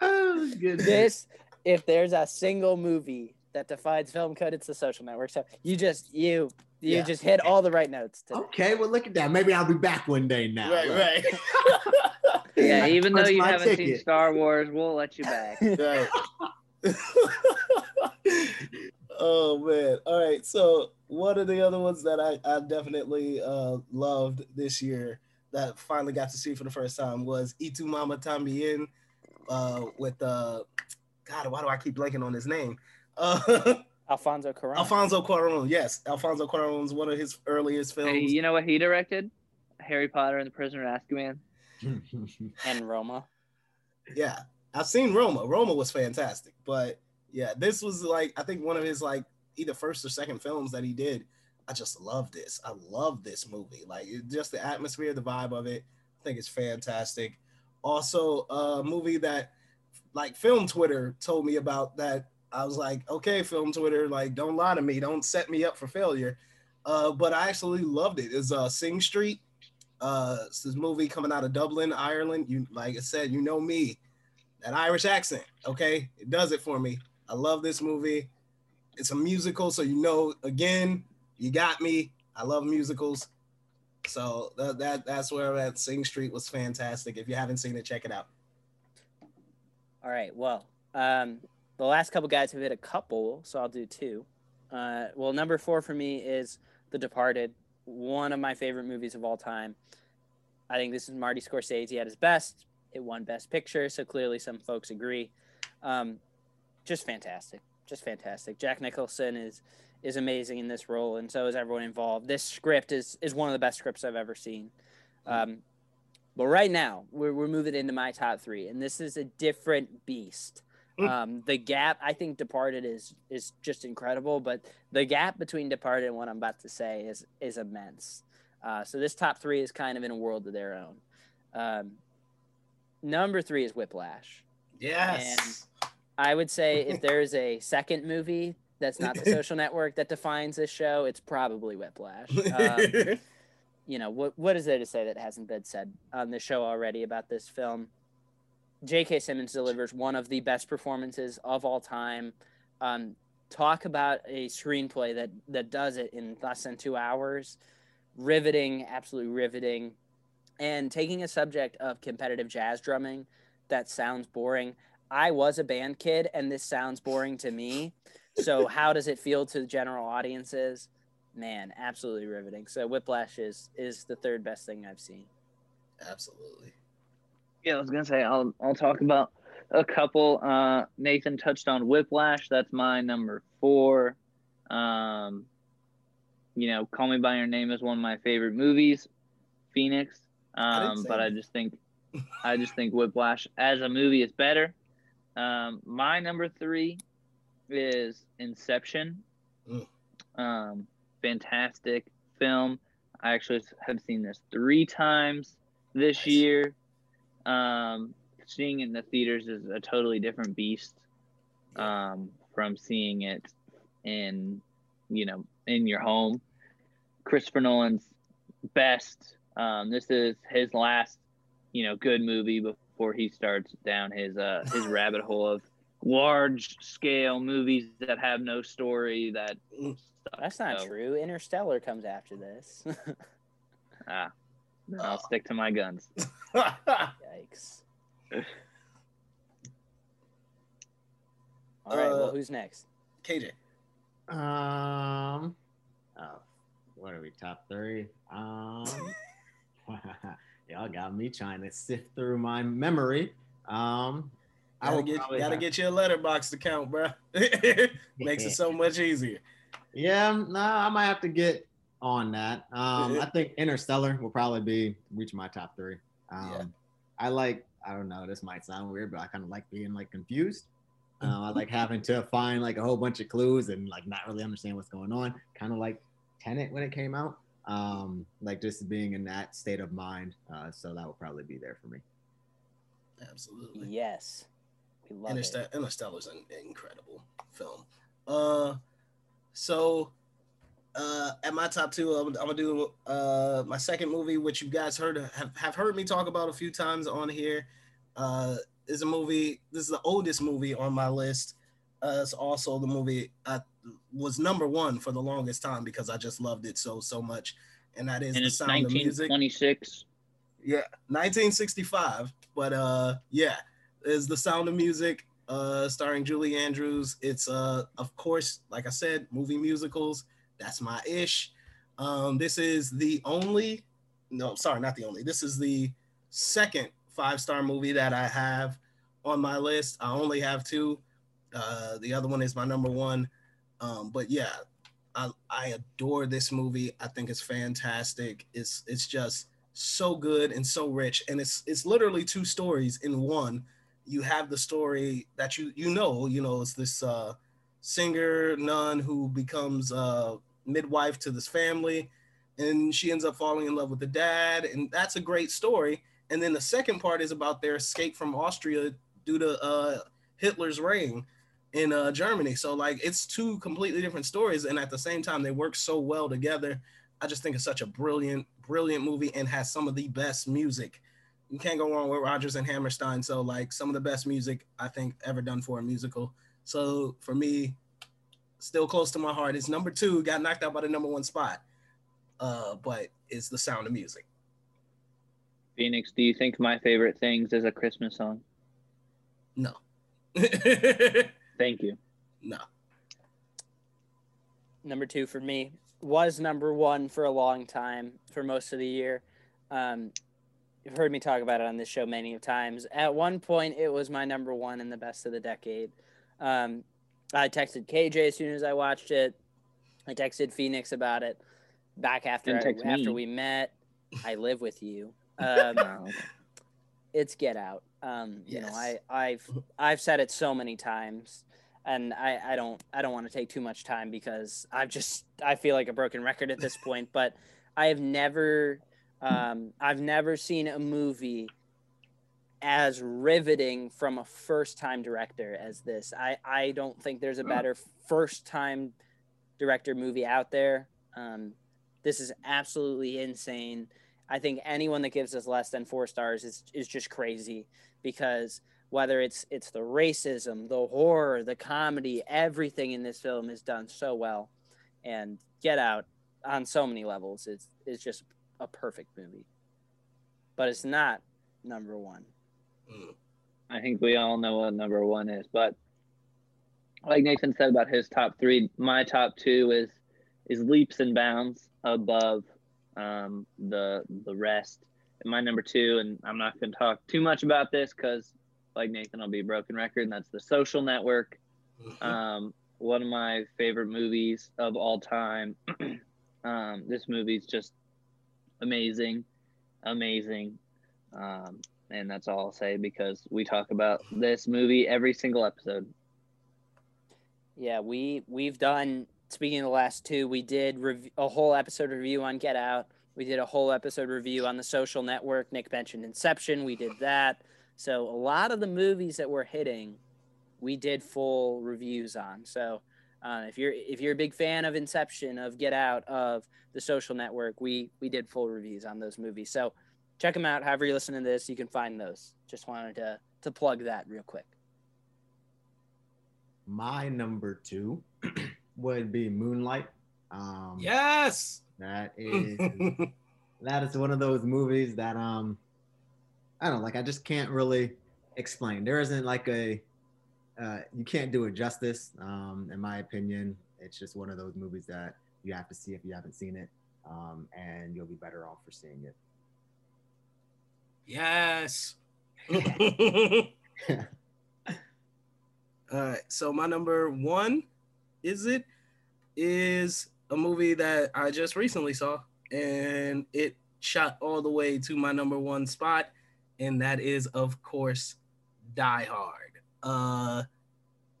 oh, goodness. This if there's a single movie that defines film code, it's the social network. So you just you you Yeah. just hit all the right notes today. Okay, well, look at that. Maybe I'll be back one day now. right, Look. right. Yeah, even though you haven't seen. Star Wars, we'll let you back. right. oh man. All right. So one of the other ones that I, I definitely uh, loved this year that finally got to see for the first time was Y Tu Mamá También uh, with uh God, why do I keep blanking on his name? Uh, Alfonso Cuarón. Alfonso Cuarón. Yes, Alfonso Cuarón's one of his earliest films. Hey, you know what he directed? Harry Potter and the Prisoner of Azkaban. and Roma. yeah i've seen roma roma was fantastic but yeah this was like i think one of his like either first or second films that he did i just love this i love this movie like just the atmosphere the vibe of it i think it's fantastic also a movie that like film twitter told me about that. I was like okay film twitter like don't lie to me. Don't set me up for failure. Uh, but i actually loved it. It's uh sing street. Uh it's this movie coming out of dublin ireland. You like i said you know me. That irish accent okay? It does it for me. I love this movie. It's a musical so you know again you got me. I love musicals. So that, that that's where I'm at. Sing street was fantastic. If you haven't seen it check it out All right. Well, um, the last couple guys have hit a couple, so I'll do two. Uh, well, number four for me is The Departed, one of my favorite movies of all time. I think this is Marty Scorsese at his best. It won Best Picture, so clearly some folks agree. Um, just fantastic, just fantastic. Jack Nicholson is is amazing in this role, and so is everyone involved. This script is is one of the best scripts I've ever seen. Um, but right now, we're, we're moving into my top three, and this is a different beast. um, the gap, I think Departed is is just incredible, but the gap between Departed and what I'm about to say is is immense. Uh, so this top three is kind of in a world of their own. Um, number three is Whiplash. Yes. I would say if there is a second movie that's not the social network that defines this show, it's probably Whiplash. Um, you know, what what is there to say that hasn't been said on the show already about this film? J.K. Simmons delivers one of the best performances of all time. Um, talk about a screenplay that that does it in less than two hours. Riveting, absolutely riveting, and taking a subject of competitive jazz drumming that sounds boring. I was a band kid, and this sounds boring to me. So, how does it feel to the general audiences? Man, absolutely riveting. So, Whiplash is is the third best thing I've seen. Absolutely. Yeah, I was gonna say I'll I'll talk about a couple. Uh, Nathan touched on Whiplash. That's my number four. Um, you know, Call Me by Your Name is one of my favorite movies. Phoenix. Um, say but I just think I just think Whiplash as a movie is better. Um, my number three is Inception. Mm. Um, fantastic film. I actually have seen this three times this year. Um, seeing it in the theaters is a totally different beast um, from seeing it in, you know, in your home. Christopher Nolan's best. Um, this is his last, you know, good movie before he starts down his uh, his rabbit hole of large scale movies that have no story. That That's not So- true. Interstellar comes after this. ah, then I'll stick to my guns. Yikes. All right, Uh, well, who's next? KJ. Um, oh, what are we? Top three. Um, y'all got me trying to sift through my memory. Um, I Gotta will get, probably gotta have- get your letterbox account, bro. Makes it so much easier. Yeah, nah, I might have to get on that. Um, I think Interstellar will probably be reach my top three. Um, I like. I don't know. This might sound weird, but I kind of like being like confused. Um, I like having to find like a whole bunch of clues and like not really understand what's going on. Kind of like Tenet when it came out. Um, like just being in that state of mind. Uh, so that will probably be there for me. Absolutely. Yes. We love it. Interste- Interstellar's an incredible film. Uh, so uh, at my top two, I'm, I'm gonna do uh my second movie, which you guys heard have, have heard me talk about a few times on here. Uh, is a movie. This is the oldest movie on my list. Uh, it's also the movie I was number one for the longest time because I just loved it so so much, and that is and the Sound of Music. 1926. Yeah, 1965. But uh, yeah, is the Sound of Music, uh, starring Julie Andrews. It's uh, of course, like I said, movie musicals. That's my ish. Um, this is the only, no, sorry, not the only. This is the second five star movie that I have on my list. I only have two. Uh, the other one is my number one. Um, but yeah, I, I adore this movie. I think it's fantastic. It's it's just so good and so rich, and it's it's literally two stories in one. You have the story that you you know you know it's this uh, singer nun who becomes uh, midwife to this family, and she ends up falling in love with the dad, and that's a great story. And then the second part is about their escape from Austria due to uh, Hitler's reign in uh, Germany. So like it's two completely different stories, and at the same time they work so well together. I just think it's such a brilliant, brilliant movie and has some of the best music. You can't go wrong with Rodgers and Hammerstein. So like some of the best music I think ever done for a musical. So for me, still close to my heart. It's number two. Got knocked out by the number one spot, uh, but it's the Sound of Music. Phoenix, do you think my favorite things is a Christmas song? No. Thank you. No. number two for me was number one for a long time for most of the year um, you've heard me talk about it on this show many of times. At one point it was my number one in the best of the decade. Um, i texted kj as soon as i watched it. I texted phoenix about it back after I- after we met. I live with you. Um, it's Get Out. Um, You know, I I've I've said it so many times, and I I don't I don't want to take too much time because I've just I feel like a broken record at this point. But I have never um, I've never seen a movie as riveting from a first time director as this. I I don't think there's a better first time director movie out there. Um, this is absolutely insane. I think anyone that gives us less than four stars is is just crazy because whether it's it's the racism, the horror, the comedy, everything in this film is done so well, and Get Out on so many levels is is just a perfect movie. But it's not number one. I think we all know what number one is, but like Nathan said about his top three, my top two is is leaps and bounds above um, the the rest. And my number two, and I'm not going to talk too much about this because, like Nathan, I'll be a broken record, and that's the Social Network. Um, one of my favorite movies of all time. um, this movie's just amazing, amazing. Um, and that's all I'll say because we talk about this movie every single episode. Yeah, we we've done. Speaking of the last two, we did rev- a whole episode review on Get Out. We did a whole episode review on the Social Network. Nick mentioned Inception. We did that. So a lot of the movies that we're hitting, we did full reviews on. So uh, if you're if you're a big fan of Inception, of Get Out, of the Social Network, we we did full reviews on those movies. So check them out. However you listen to this, you can find those. Just wanted to to plug that real quick. My number two would be Moonlight. Um, Yes. That is that is one of those movies that um I don't know, like I just can't really explain. There isn't like a uh, you can't do it justice, um, in my opinion. It's just one of those movies that you have to see if you haven't seen it, um, and you'll be better off for seeing it. Yes. All right. So my number one, is it, is a movie that I just recently saw, and it shot all the way to my number one spot, and that is of course Die Hard. Uh,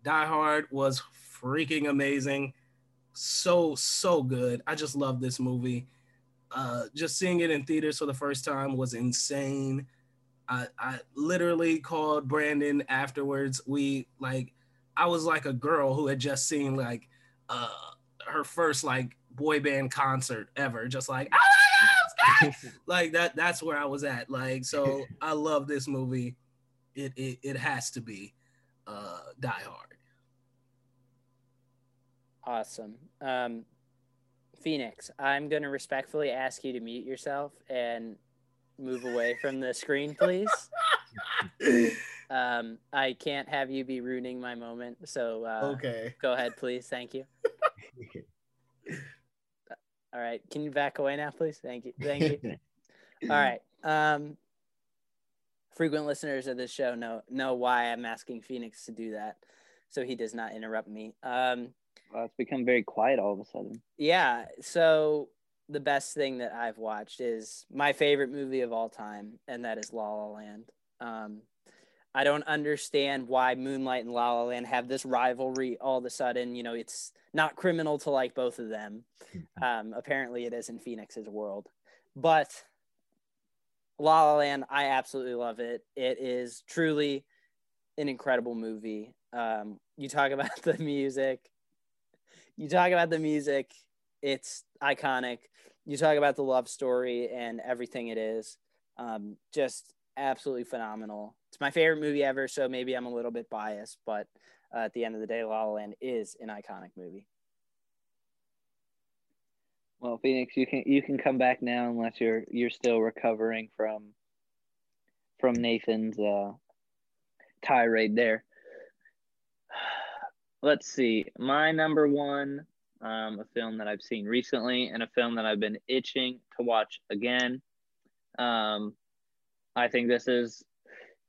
Die Hard was freaking amazing, so so good. I just love this movie. Uh, just seeing it in theaters for the first time was insane. I, I literally called Brandon afterwards. We like, I was like a girl who had just seen like uh, her first like boy band concert ever. Just like, "Ah, Sky!" like that. That's where I was at. Like, so I love this movie. It it, it has to be uh, Die Hard. Awesome. Um, Phoenix, I'm going to respectfully ask you to mute yourself and move away from the screen, please. um, I can't have you be ruining my moment. So uh, Okay. go ahead, please. Thank you. All right. Can you back away now, please? Thank you. Thank you. All right. Um, frequent listeners of this show know know why I'm asking Phoenix to do that, so he does not interrupt me. Um, Well, it's become very quiet all of a sudden. yeah. So the best thing that I've watched is my favorite movie of all time, and that is La La Land. Um, I don't understand why Moonlight and La La Land have this rivalry all of a sudden. You know, it's not criminal to like both of them. Um, apparently, it is in Phoenix's world, but La La Land, I absolutely love it. It is truly an incredible movie. Um, you talk about the music. You talk about the music. It's iconic. You talk about the love story and everything it is. Um, just absolutely phenomenal. It's my favorite movie ever, so maybe I'm a little bit biased, but uh, at the end of the day, La La Land is an iconic movie. Well, Phoenix, you can you can come back now unless you're you're still recovering from from Nathan's uh, tirade there. Let's see. My number one, um, a film that I've seen recently, and a film that I've been itching to watch again. Um, I think this is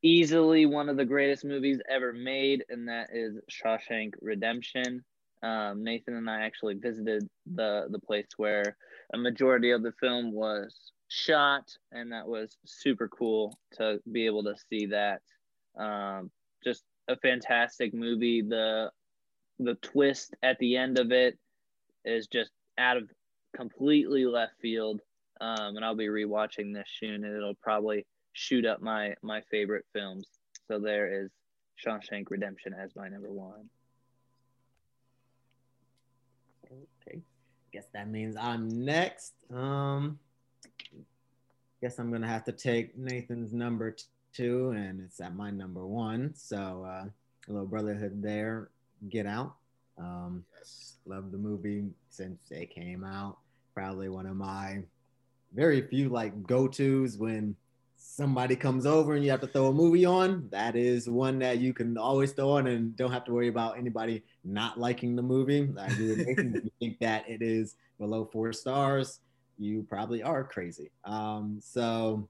easily one of the greatest movies ever made, and that is Shawshank Redemption. Um, Nathan and I actually visited the the place where a majority of the film was shot, and that was super cool to be able to see that. Um, just a fantastic movie. The the twist at the end of it is just out of completely left field. Um, and I'll be rewatching this soon, and it'll probably shoot up my my favorite films. So there is Shawshank Redemption as my number one. Guess that means I'm next. Um guess I'm gonna have to take Nathan's number two, and it's at my number one. So uh a little brotherhood there. Get out. Um yes. love the movie since it came out. Probably one of my very few like go-tos when somebody comes over and you have to throw a movie on, that is one that you can always throw on and don't have to worry about anybody not liking the movie. I agree with Nathan. if you think that it is below four stars, you probably are crazy. Um, so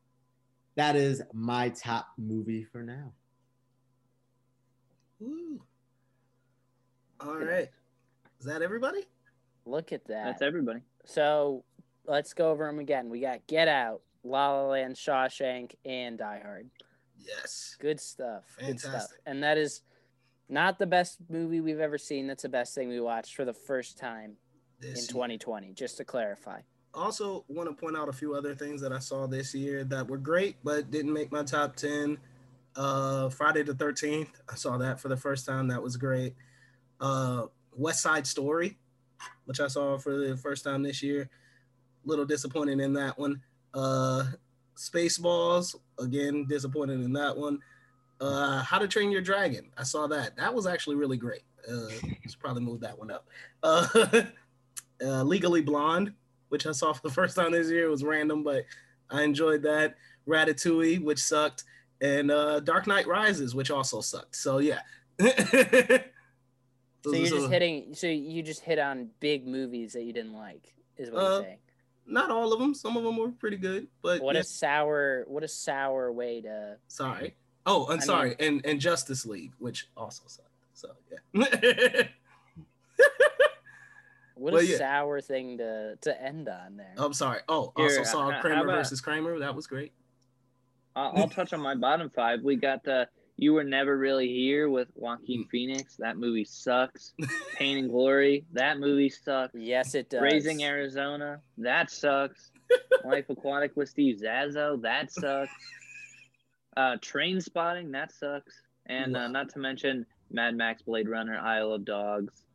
that is my top movie for now. Ooh. All right. Is that everybody? Look at that. That's everybody. So let's go over them again. We got Get Out, La La Land, Shawshank, and Die Hard. Yes. Good stuff. Good stuff. And that is not the best movie we've ever seen. That's the best thing we watched for the first time This in year. 2020, just to clarify. Also, want to point out a few other things that I saw this year that were great but didn't make my top 10. Uh, Friday the 13th, I saw that for the first time. That was great. Uh, West Side Story, which I saw for the first time this year. Little disappointed in that one. Uh, Spaceballs, again, disappointed in that one. Uh, How to Train Your Dragon, I saw that. That was actually really great. Uh, just probably move that one up. Uh, uh, Legally Blonde, which I saw for the first time this year, it was random, but I enjoyed that. Ratatouille, which sucked, and uh, Dark Knight Rises, which also sucked. So yeah. So you're just hitting. So you just hit on big movies that you didn't like, is what Uh, you're saying. Not all of them. Some of them were pretty good, but What yeah, a sour, what a sour way to. sorry. Oh, I'm I sorry, mean- and and Justice League, which also sucked. So yeah. What Well, a yeah. sour thing to to end on there. I'm sorry. Oh, Here, also saw uh, how Kramer about- versus Kramer. That was great. I'll, I'll touch on my bottom five. We got the You Were Never Really Here with Joaquin Phoenix. That movie sucks. Pain and Glory. That movie sucks. Yes, it does. Raising Arizona. That sucks. Life Aquatic with Steve Zissou. That sucks. Uh, Train Spotting. That sucks. And uh, not to mention Mad Max, Blade Runner, Isle of Dogs,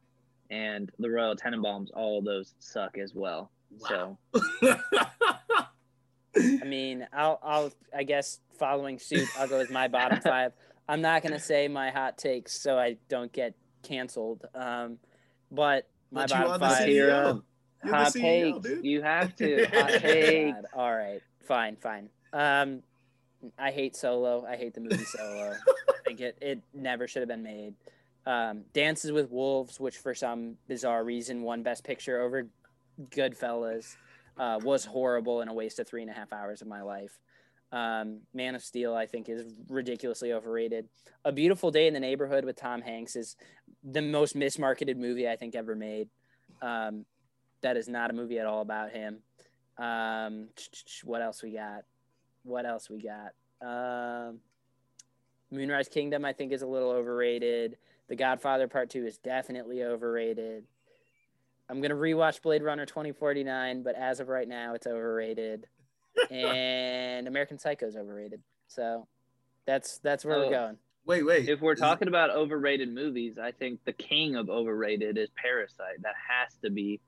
and The Royal Tenenbaums. All of those suck as well. So I mean, I'll, I'll, I guess following suit, I'll go with my bottom five. I'm not gonna say my hot takes so I don't get canceled. Um, but my But bottom five. CEO. Hot CEO, takes. dude. You have to. Hot take. God, all right, fine, fine. Um, I hate Solo. I hate the movie Solo. I think it it never should have been made. Um, Dances with Wolves, which for some bizarre reason won Best Picture over Goodfellas, uh, was horrible and a waste of three and a half hours of my life. Um, Man of Steel, I think, is ridiculously overrated. A Beautiful Day in the Neighborhood with Tom Hanks is the most mismarketed movie I think ever made. Um, that is not a movie at all about him. Um, what else we got? What else we got? Um, Moonrise Kingdom, I think, is a little overrated. The Godfather Part Two is definitely overrated. I'm gonna rewatch Blade Runner 2049, but as of right now, it's overrated. And American Psycho is overrated. So that's that's where Oh. we're going. Wait, wait. If we're talking about overrated movies, I think the king of overrated is Parasite. That has to be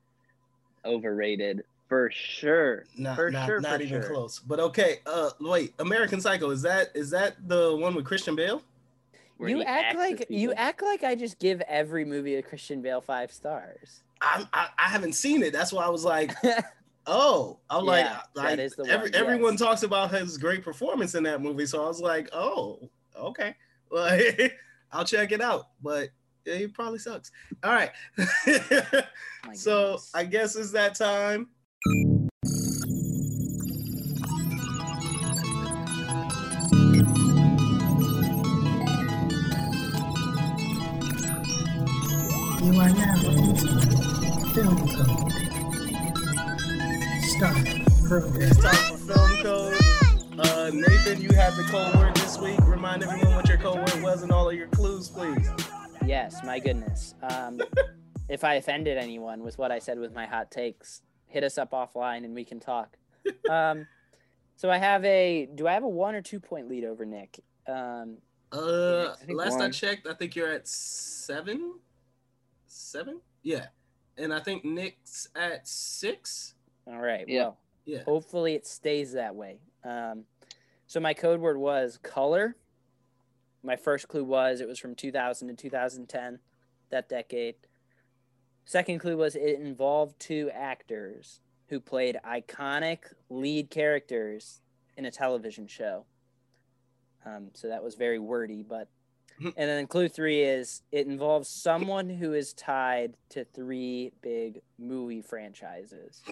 overrated for sure. Not, for not, sure, not for even sure. close. But okay. Uh, wait. American Psycho is that is that the one with Christian Bale? Where you act like as you act like I just give every movie a Christian Bale five stars. I'm, I I haven't seen it. That's why I was like, oh, I'm Yeah, like, that like is the every, one, everyone yes. talks about his great performance in that movie. So I was like, oh, okay, like I'll check it out. But yeah, he probably sucks. All right. so I guess it's that time. You are now into Film Code. Starring It's time for film code. Uh, Nathan, you have the code word this week. Remind everyone what your code word was and all of your clues, please. Yes, my goodness. Um, if I offended anyone with what I said with my hot takes, hit us up offline and we can talk. Um, so I have a. Do I have a one or two point lead over Nick? Um, Uh, I think last I checked, I think you're at seven. Seven? Yeah. And I think Nick's at six. All right. Yeah. Well, Yeah. hopefully it stays that way. Um, so my code word was color. My first clue was it was from 2000 to 2010, that decade. Second clue was it involved two actors who played iconic lead characters in a television show. Um, so that was very wordy, but. And then clue three is it involves someone who is tied to three big movie franchises.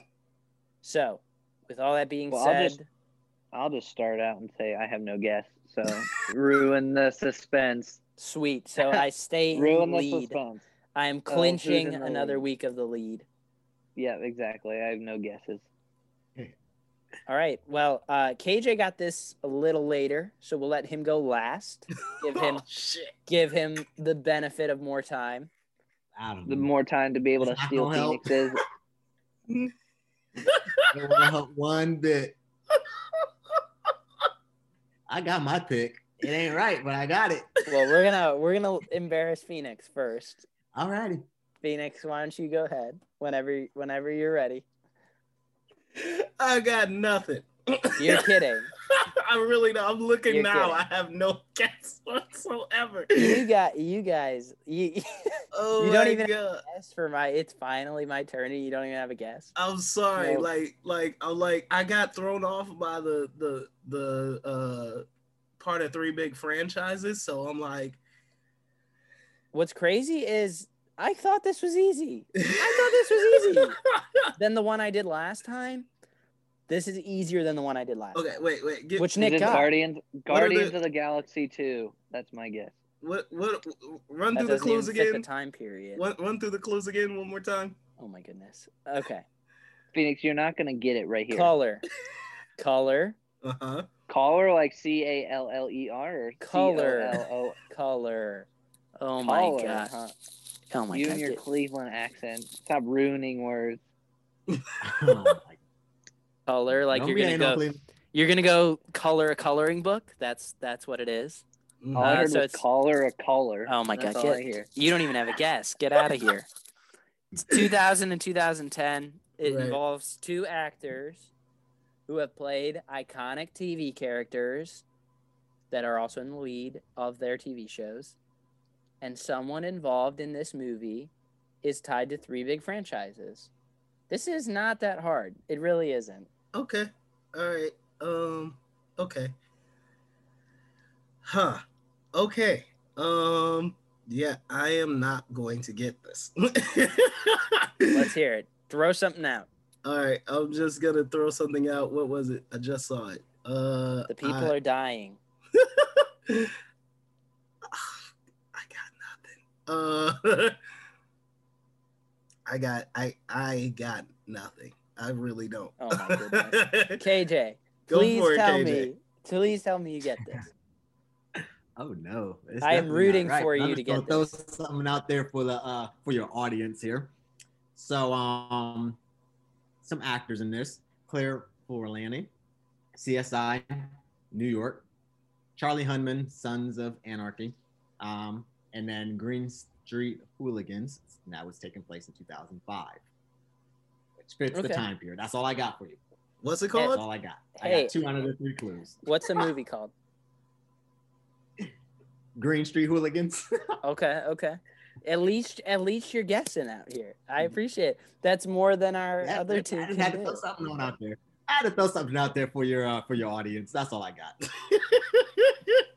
So, with all that being Well, I'll said, just- I'll just start out and say I have no guess. So ruin the suspense. Sweet. So I stay in ruin the lead. suspense. I am Oh, clinching in the another week of the lead. Yeah, exactly. I have no guesses. All right. Well, uh, KJ got this a little later, so we'll let him go last. Give him Oh, give him the benefit of more time. The know. more time to be able to steal gonna. Phoenix's. It won't help one bit. I got my pick. It ain't right, but I got it. Well, we're gonna we're gonna embarrass Phoenix first. Alrighty. Phoenix, why don't you go ahead whenever whenever you're ready? I got nothing. You're kidding. I really don't. I'm looking You're now. kidding. I have no guess whatsoever. You got you guys you Oh you don't even guess for my it's finally my turn and you don't even have a guess. I'm sorry. No. Like, like, I'm like, I got thrown off by the the the uh part of three big franchises. So I'm like, What's crazy is I thought this was easy. I thought this was easy. than the one I did last time. This is easier than the one I did last. okay, wait, wait. Get, Which Nick got. Guardians Guardians the- of the Galaxy 2. That's my guess. what what run That through the doesn't even clues fit again? the time period. Run, run through the clues again one more time. Oh my goodness. Okay. Phoenix, you're not gonna get it right here. Color. Color. Uh huh. Caller like C A L L E R or Color. Color. Oh my Caller, god. huh? Oh my you god. and your Get- Cleveland accent. Stop ruining words. Oh my color. Like Don't you're gonna go. You're gonna go color a coloring book. That's that's what it is. Mm-hmm. Uh, so was it's- caller a caller. Oh my That's god. all I Get, hear. you don't even have a guess. Get out of here. It's 2000 and 2010. It Right. involves two actors who have played iconic TV characters that are also in the lead of their TV shows. And someone involved in this movie is tied to three big franchises. This is not that hard. It really isn't. Okay. All right. Um. Okay. Huh. Okay. Um. Yeah, I am not going to get this. Let's hear it. Throw something out. All right. I'm just gonna throw something out. What was it? I just saw it. Uh. The people I, are dying. Uh. I got. I. I got nothing. I really don't. Oh my goodness. KJ, Go please for it, tell KJ. me. Please tell me you get this. Oh no! It's I am rooting right. for I'm you to gonna get throw this. something out there for the uh for your audience here. So um, some actors in this: Claire Forlani, CSI, New York, Charlie Hunnam, Sons of Anarchy, um, and then Green Street Hooligans. and That was taking place in 2005, which fits the time period. That's all I got for you. What's it called? That's all I got. I Hey. got two out of the three clues. What's the movie called? Green Street Hooligans. Okay, okay. At least, at least you're guessing out here. I appreciate. It. That's more than our Yeah, other two. just can had to do. throw something on out there. I had to throw something out there for your uh, for your audience. That's all I got.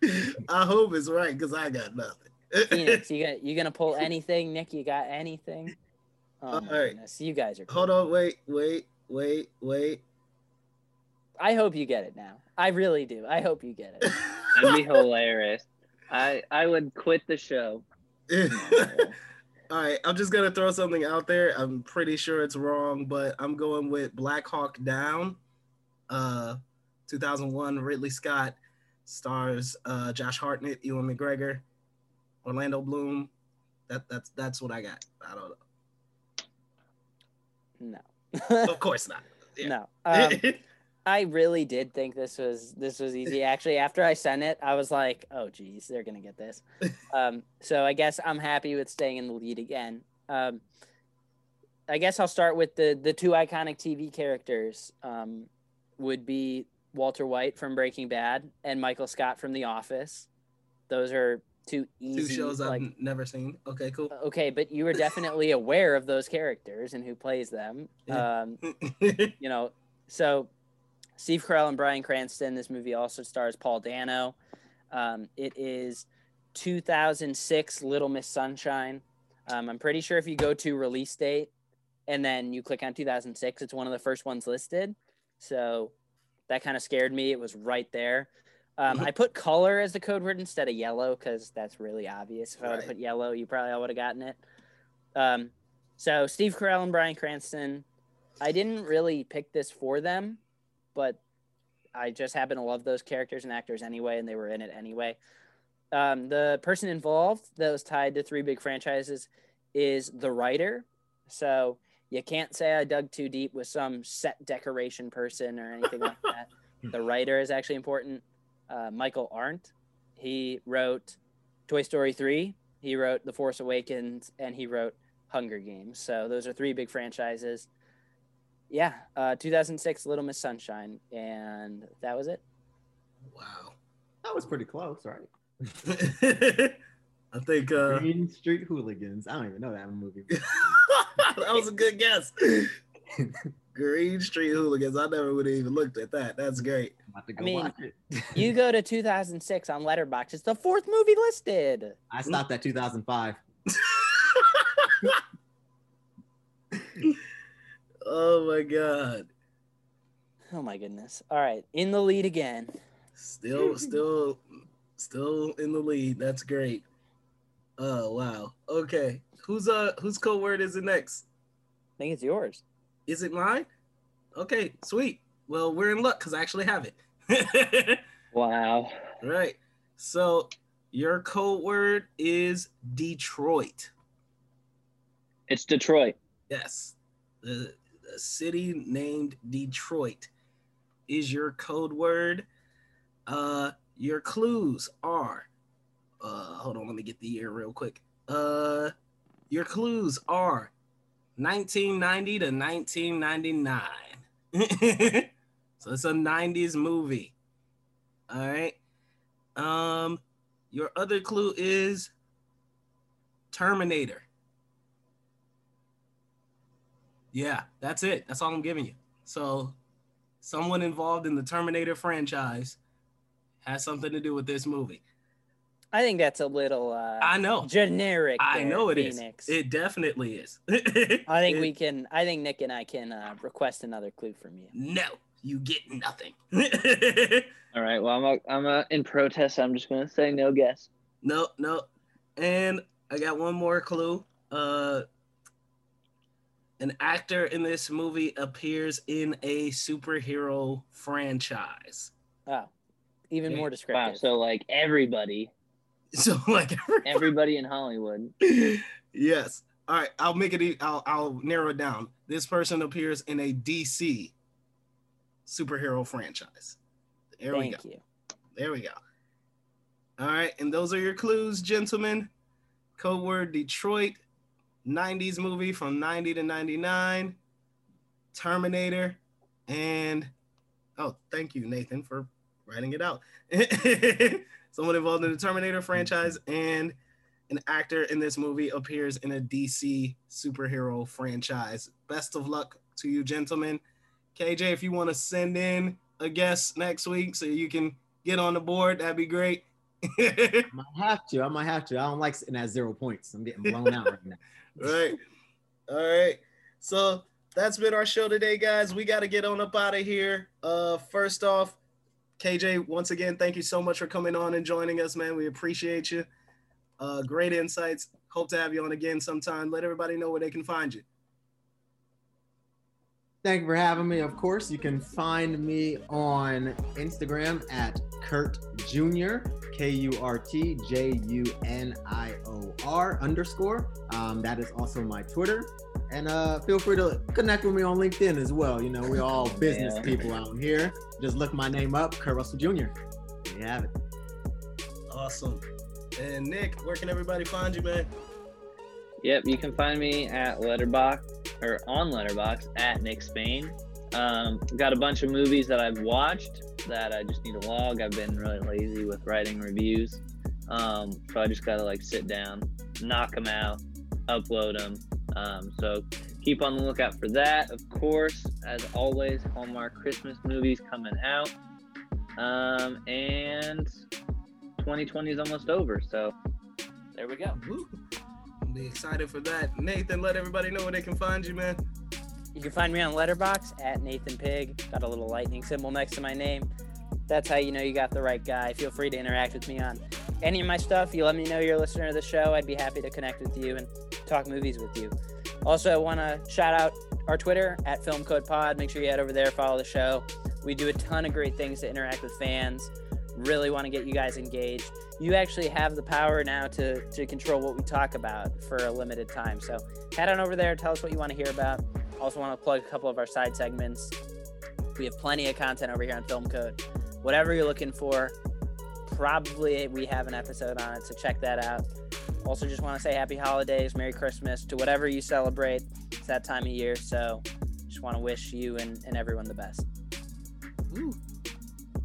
I hope it's right because I got nothing. Phoenix, you got you gonna pull anything? Nick, you got anything? Oh my Alright. goodness, you guys are. Hold on. Wait. Wait. Wait. Wait. I hope you get it now. I really do. I hope you get it. That'd be hilarious. I I would quit the show. All right, I'm just gonna throw something out there. I'm pretty sure it's wrong, but I'm going with Black Hawk Down. Uh, 2001, Ridley Scott stars uh, Josh Hartnett, Ewan McGregor, Orlando Bloom. That that's that's what I got. I don't No. Of course not. Yeah. No. Um, I really did think this was this was easy. Actually, after I sent it, I was like, "Oh, geez, they're gonna get this." Um, so I guess I'm happy with staying in the lead again. Um, I guess I'll start with the the two iconic TV characters. Um, would be Walter White from Breaking Bad and Michael Scott from The Office. Those are two Two shows like, I've never seen. Okay, cool. okay, but you were definitely aware of those characters and who plays them. Yeah. Um, you know, so Steve Carell and Bryan Cranston. This movie also stars Paul Dano. Um, it is 2006 Little Miss Sunshine. Um, I'm pretty sure if you go to release date and then you click on 2006, it's one of the first ones listed. So that kind of scared me. It was right there. Um, I put color as the code word instead of yellow because that's really obvious. If I would have Right. put yellow, you probably all would have gotten it. Um, so Steve Carell and Bryan Cranston. I didn't really pick this for them, but I just happen to love those characters and actors anyway, and they were in it anyway. Um, the person involved that was tied to three big franchises is the writer. So you can't say I dug too deep with some set decoration person or anything like that. The writer is actually important. Uh, Michael Arndt, he wrote Toy Story 3, he wrote The Force Awakens, and he wrote Hunger Games. So those are three big franchises. Yeah, uh, 2006 Little Miss Sunshine, and that was it. Wow. That was pretty close, right? I think uh, Green Street Hooligans. I don't even know that movie. that was a good guess. Green Street Hooligans. I never would have even looked at that. That's great. I'm about to I mean, watch it. you go to 2006 on Letterboxd, it's the fourth movie listed. I stopped at 2005. Oh my god. Oh my goodness. All right, in the lead again. Still, still, still in the lead. That's great. Oh wow. Okay. Who's uh whose code word is it next? I think it's yours. Is it mine? Okay, sweet. Well, we're in luck because I actually have it. Wow. right. So your code word is Detroit. It's Detroit. Yes. The, the city named Detroit is your code word. Uh your clues are uh hold on, let me get the year real quick. Uh your clues are 1990 to 1999. so it's a 90s movie. All right. Um your other clue is Terminator. Yeah, that's it. That's all I'm giving you. So, someone involved in the Terminator franchise has something to do with this movie. I think that's a little uh I know. generic. I know it is. Phoenix. It definitely is. I think It- we can I think Nick and I can uh, request another clue from you. No, you get nothing. All right. Well, I'm a, I'm a, in protest. I'm just gonna say no guess. no, no. And I got one more clue. Uh an actor in this movie appears in a superhero franchise. Oh. Even more descriptive. Wow. descriptive. So like everybody, So like everybody in Hollywood. yes. All right, I'll make it. I'll I'll narrow it down. This person appears in a DC superhero franchise. There we go. you. There we go. All right, and those are your clues, gentlemen. Code word Detroit, 90s movie from 90 to 99, Terminator, and oh, thank you, Nathan, for writing it out. Someone involved in the Terminator franchise and an actor in this movie appears in a DC superhero franchise. Best of luck to you, gentlemen. KJ, if you want to send in a guest next week so you can get on the board, that'd be great. I might have to. I might have to. I don't like sitting at zero points. I'm getting blown out right now. right. All right. So that's been our show today, guys. We got to get on up out of here. Uh, first off, KJ, once again, thank you so much for coming on and joining us, man. We appreciate you. Uh, great insights. Hope to have you on again sometime. Let everybody know where they can find you. Thank you for having me. Of course, you can find me on Instagram at Kurt Junior, K U R T J U N I O R underscore. Um, that is also my Twitter. And uh, feel free to connect with me on LinkedIn as well. You know, we're all business Yeah. people out here. Just look my name up, Kurt Russell Jr. There you have it. Awesome. And Nick, where can everybody find you, man? Yep, you can find me at Letterboxd or on Letterboxd at Nick Spain. Um, got a bunch of movies that I've watched that I just need to log. I've been really lazy with writing reviews, um, so I just gotta like sit down, knock them out, upload them. Um, so keep on the lookout for that. Of course, as always, Hallmark Christmas movies coming out, um, and 2020 is almost over. So there we go. Woo. I'll be excited for that. Nathan, let everybody know where they can find you, man. You can find me on Letterboxd at Nathan Pig. Got a little lightning symbol next to my name. That's how you know you got the right guy. Feel free to interact with me on any of my stuff. You let me know you're a listener to the show. I'd be happy to connect with you and talk movies with you. Also, I want to shout out our Twitter at Film Code Pod. Make sure you head over there, follow the show. We do a ton of great things to interact with fans. Really want to get you guys engaged. You actually have the power now to, to control what we talk about for a limited time. So head on over there, tell us what you want to hear about. Also, want to plug a couple of our side segments. We have plenty of content over here on Film Code. Whatever you're looking for, probably we have an episode on it, so check that out. Also, just want to say happy holidays, Merry Christmas to whatever you celebrate. It's that time of year, so just want to wish you and, and everyone the best. Woo.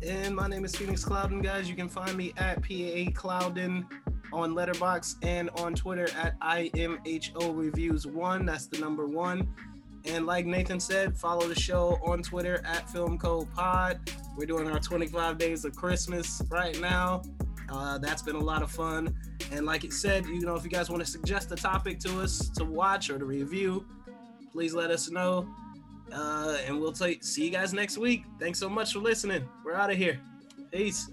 And my name is Phoenix Clouden, guys. You can find me at PAA Clouden on Letterboxd and on Twitter at IMHO Reviews One. That's the number one. And like Nathan said, follow the show on Twitter at Film Code Pod. We're doing our 25 days of Christmas right now. Uh, that's been a lot of fun. And like it said, you know, if you guys want to suggest a topic to us to watch or to review, please let us know. Uh, and we'll take see you guys next week. Thanks so much for listening. We're out of here. Peace.